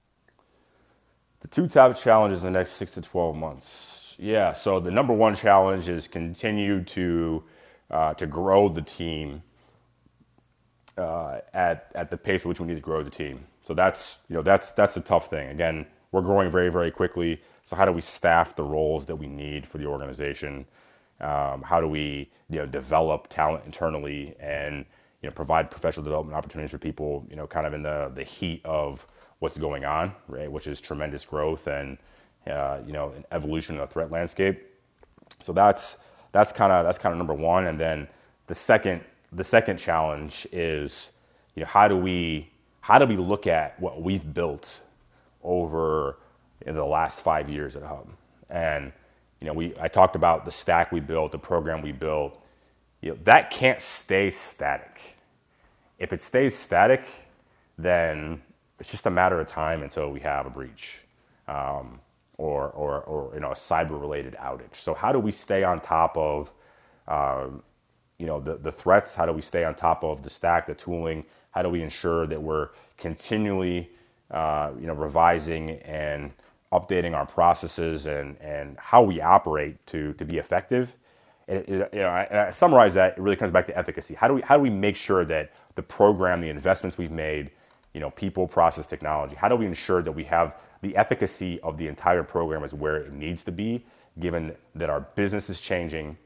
The two top challenges in the next six to 12 months. Yeah, so the number one challenge is continue to uh, to grow the team uh, at at the pace at which we need to grow the team. So that's you know that's that's a tough thing. Again, we're growing very very quickly. So how do we staff the roles that we need for the organization? Um, how do we you know develop talent internally and you know provide professional development opportunities for people you know kind of in the the heat of what's going on right which is tremendous growth and uh, you know an evolution in the threat landscape so that's that's kind of that's kind of number one and then the second the second challenge is, you know, how do we how do we look at what we've built over in the last five years at Hub? And you know, we I talked about the stack we built, the program we built. You know, that can't stay static. If it stays static, then it's just a matter of time until we have a breach um, or, or, or you know a cyber related outage. So how do we stay on top of you know the, the threats? How do we stay on top of the stack the tooling? How do we ensure that we're continually uh, you know revising and updating our processes and and how we operate to to be effective? It, it, you know, I, I summarize that it really comes back to efficacy. How do we how do we make sure that the program the investments we've made you know people process technology how do we ensure that we have the efficacy of the entire program is where it needs to be given that our business is changing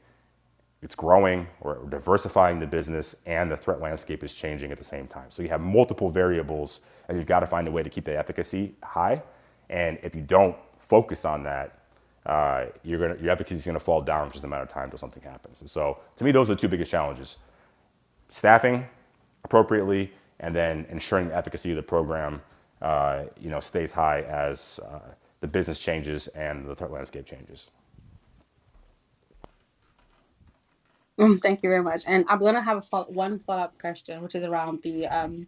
it's growing or diversifying the business and the threat landscape is changing at the same time. So you have multiple variables and you've got to find a way to keep the efficacy high. And if you don't focus on that, uh, you're gonna, your efficacy is going to fall down just a matter of time until something happens. And so to me, those are the two biggest challenges. Staffing appropriately and then ensuring the efficacy of the program uh, you know, stays high as uh, the business changes and the threat landscape changes. Mm, thank you very much. And I'm gonna have a follow- one follow-up question, which is around the um,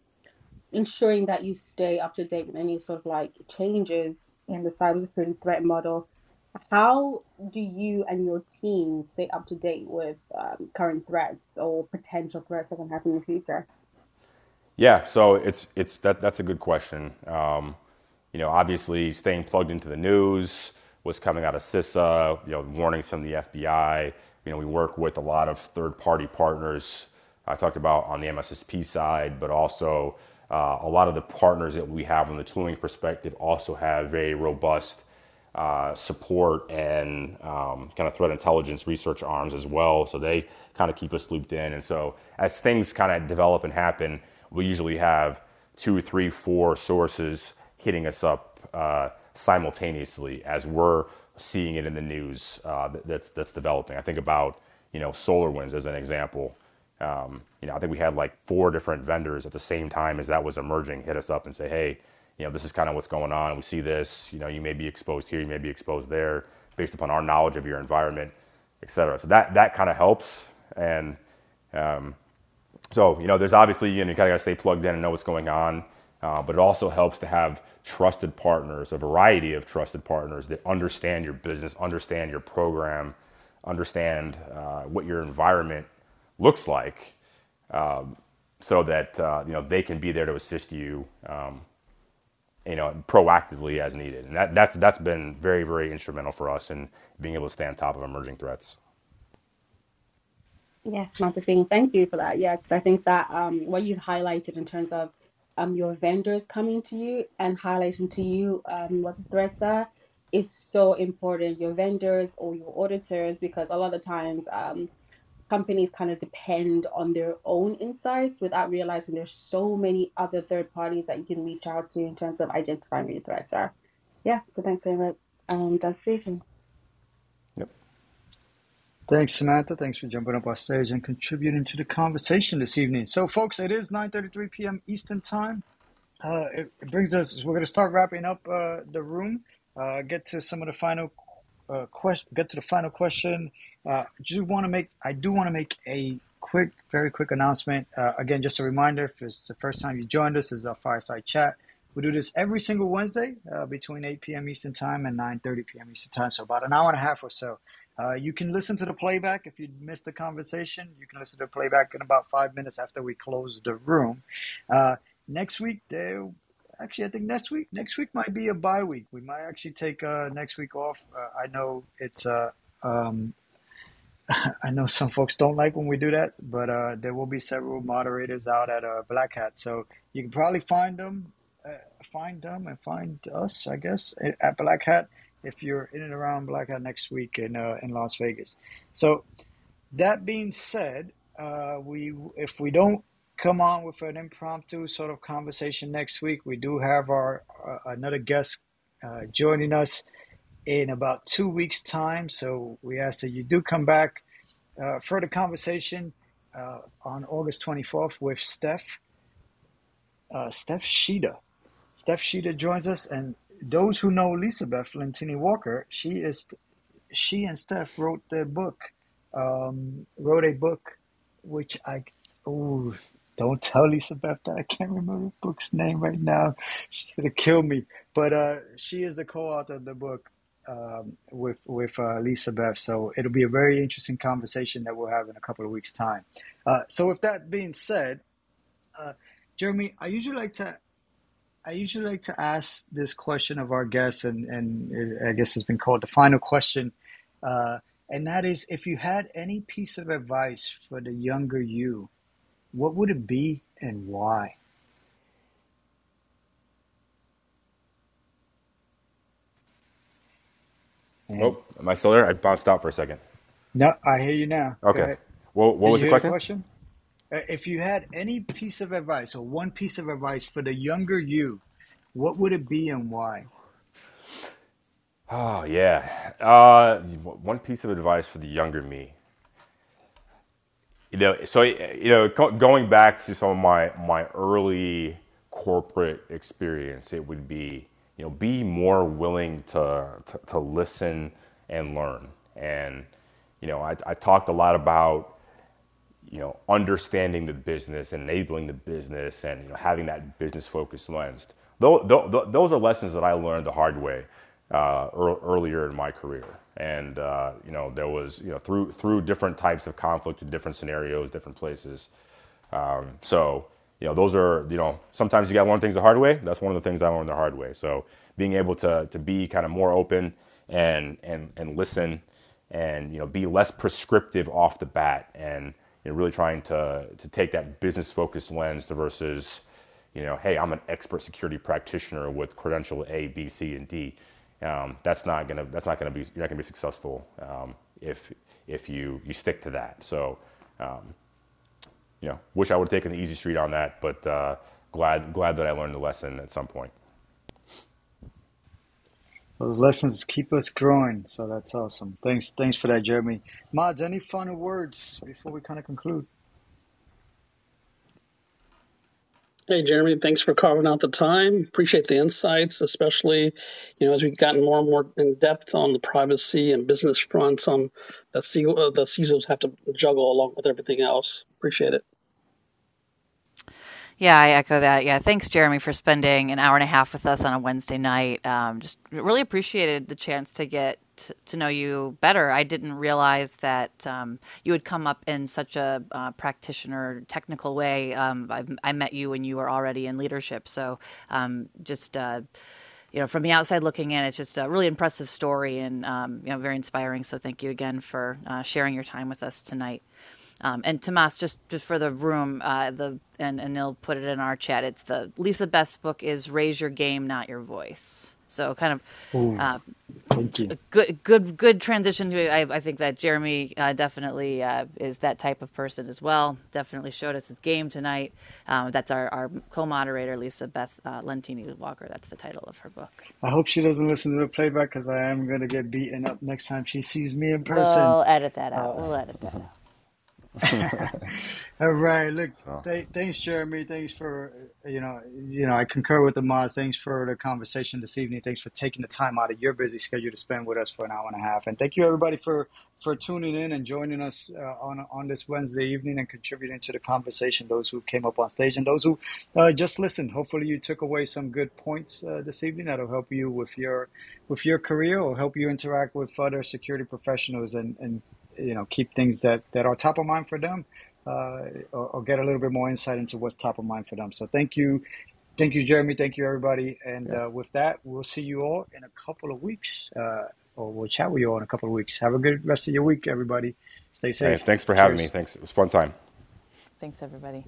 ensuring that you stay up to date with any sort of like changes in the cybersecurity threat model. How do you and your team stay up to date with um, current threats or potential threats that can happen in the future? Yeah, so it's it's that that's a good question. Um, you know, obviously staying plugged into the news, what's coming out of CISA, you know, warnings from the FBI. You know, we work with a lot of third-party partners. I talked about on the MSSP side, but also uh, a lot of the partners that we have from the tooling perspective also have very robust uh, support and um, kind of threat intelligence research arms as well. So they kind of keep us looped in. And so as things kind of develop and happen, we usually have two, three, four sources hitting us up uh, simultaneously as we're seeing it in the news uh, that's that's developing. I think about you know SolarWinds as an example. Um, you know, I think we had like four different vendors at the same time as that was emerging hit us up and say, hey, you know, this is kind of what's going on. We see this. You know, you may be exposed here, you may be exposed there, based upon our knowledge of your environment, et cetera. So that that kind of helps. And um, so, you know, there's obviously, you know, you kind of got to stay plugged in and know what's going on. Uh, but it also helps to have trusted partners, a variety of trusted partners that understand your business, understand your program, understand uh, what your environment looks like, um, so that uh, you know they can be there to assist you, um, you know, proactively as needed. And that, that's that's been very very instrumental for us in being able to stay on top of emerging threats. Yes, speaking. Thank you for that. Yeah, because I think that um, what you've highlighted in terms of um, your vendors coming to you and highlighting to you um, what the threats are is so important. Your vendors or your auditors, because a lot of times um, companies kind of depend on their own insights without realizing there's so many other third parties that you can reach out to in terms of identifying where your threats are. Yeah, so thanks very much. Um, speaking. Thanks, Samantha. Thanks for jumping up on stage and contributing to the conversation this evening. So, folks, it is 9:33 p.m. Eastern Time. Uh, it, it brings us. We're going to start wrapping up uh, the room. Uh, get to some of the final uh, question. Get to the final question. Uh, just want to make. I do want to make a quick, very quick announcement. Uh, again, just a reminder. If it's the first time you joined us, this is our fireside chat. We do this every single Wednesday uh, between 8 p.m. Eastern Time and 9:30 p.m. Eastern Time. So about an hour and a half or so. Uh, you can listen to the playback if you missed the conversation. You can listen to the playback in about five minutes after we close the room. Uh, next week, there, actually, I think next week, next week might be a bye week. We might actually take uh, next week off. Uh, I know it's. Uh, um, I know some folks don't like when we do that, but uh, there will be several moderators out at Black Hat, so you can probably find them, find them, and find us, I guess, at Black Hat if you're in and around Black Hat next week in uh, in Las Vegas. So that being said, uh, we if we don't come on with an impromptu sort of conversation next week, we do have our uh, another guest uh, joining us in about two weeks' time. So we ask that you do come back uh, for the conversation uh, on August 24th with Steph, Steph Sheeta. Steph Sheeta joins us, and those who know Lisa Beth Lentini Walker, she is she and Steph wrote the book, um, wrote a book, which I oh don't tell Lisa Beth that I can't remember the book's name right now. She's gonna kill me. But uh, she is the co-author of the book um, with with uh, Lisa Beth. So it'll be a very interesting conversation that we'll have in a couple of weeks' time. Uh, so with that being said, uh, Jeremy, I usually like to I usually like to ask this question of our guests, and, and I guess it's been called the final question. Uh, and that is if you had any piece of advice for the younger you, what would it be and why? Oh, am I still there? I bounced out for a second. no, I hear you now. Okay. ahead. What Did was the question? question? Uh, If you had any piece of advice or one piece of advice for the younger you, what would it be and why? Oh yeah. Uh, one piece of advice for the younger me. You know, so you know, going back to some of my my early corporate experience, it would be you know be more willing to to, to listen and learn. And you know, I, I talked a lot about you know understanding the business and enabling the business and you know having that business focused lens. Those, are lessons that I learned the hard way uh, earlier in my career. And uh, you know there was you know through through different types of conflict in different scenarios, different places. Um, so you know those are you know sometimes you got to learn things the hard way. That's one of the things I learned the hard way. So being able to to be kind of more open and and and listen and you know be less prescriptive off the bat and you know, really trying to to take that business focused lens to versus you know hey I'm an expert security practitioner with credential A B C and D. Um, that's not gonna that's not gonna be you're not gonna be successful um, if if you you stick to that. So um, you know wish I would have taken the easy street on that but uh, glad glad that I learned the lesson at some point Those lessons keep us growing, so that's awesome. Thanks, thanks for that, Jeremy. Mods, any final words before we kind of conclude? Hey, Jeremy, thanks for carving out the time. Appreciate the insights, especially, you know, as we've gotten more and more in depth on the privacy and business fronts on that C- the CISOs have to juggle along with everything else. Appreciate it. Yeah, I echo that. Yeah, thanks, Jeremy, for spending an hour and a half with us on a Wednesday night. Um, just really appreciated the chance to get to know you better. I didn't realize that um, you had come up in such a uh, practitioner, technical way. Um, I, I met you when you were already in leadership, so um, just. Uh, you know, from the outside looking in, it's just a really impressive story and um, you know very inspiring. So thank you again for uh, sharing your time with us tonight. Um, and Tomas, just, just for the room, uh, the and Neil put it in our chat. It's the Lisa Beth's book is "Raise Your Game, Not Your Voice." So kind of Ooh, uh, thank you. a good good good transition to. I, I think that Jeremy uh, definitely uh, is that type of person as well. Definitely showed us his game tonight. Um, that's our, our co-moderator, Lisa Beth uh, Lentini Walker. That's the title of her book. I hope she doesn't listen to the playback because I am going to get beaten up next time she sees me in person. We'll edit that out. Uh, We'll edit that out. all right, look, so th- thanks, Jeremy. Thanks for you know, you know, I concur with the mods. Thanks for the conversation this evening. Thanks for taking the time out of your busy schedule to spend with us for an hour and a half. And thank you everybody for for tuning in and joining us uh, on on this Wednesday evening and contributing to the conversation. Those who came up on stage and those who uh, just listened. Hopefully, you took away some good points uh, this evening that'll help you with your with your career or help you interact with other security professionals and and you know keep things that that are top of mind for them uh, or, or get a little bit more insight into what's top of mind for them. So thank you. Thank you jeremy. Thank you everybody. And yeah. uh, with that we'll see you all in a couple of weeks uh, or we'll chat with you all in a couple of weeks. Have a good rest of your week everybody. Stay hey safe thanks for having me. Thanks. It was a fun time. Thanks, everybody.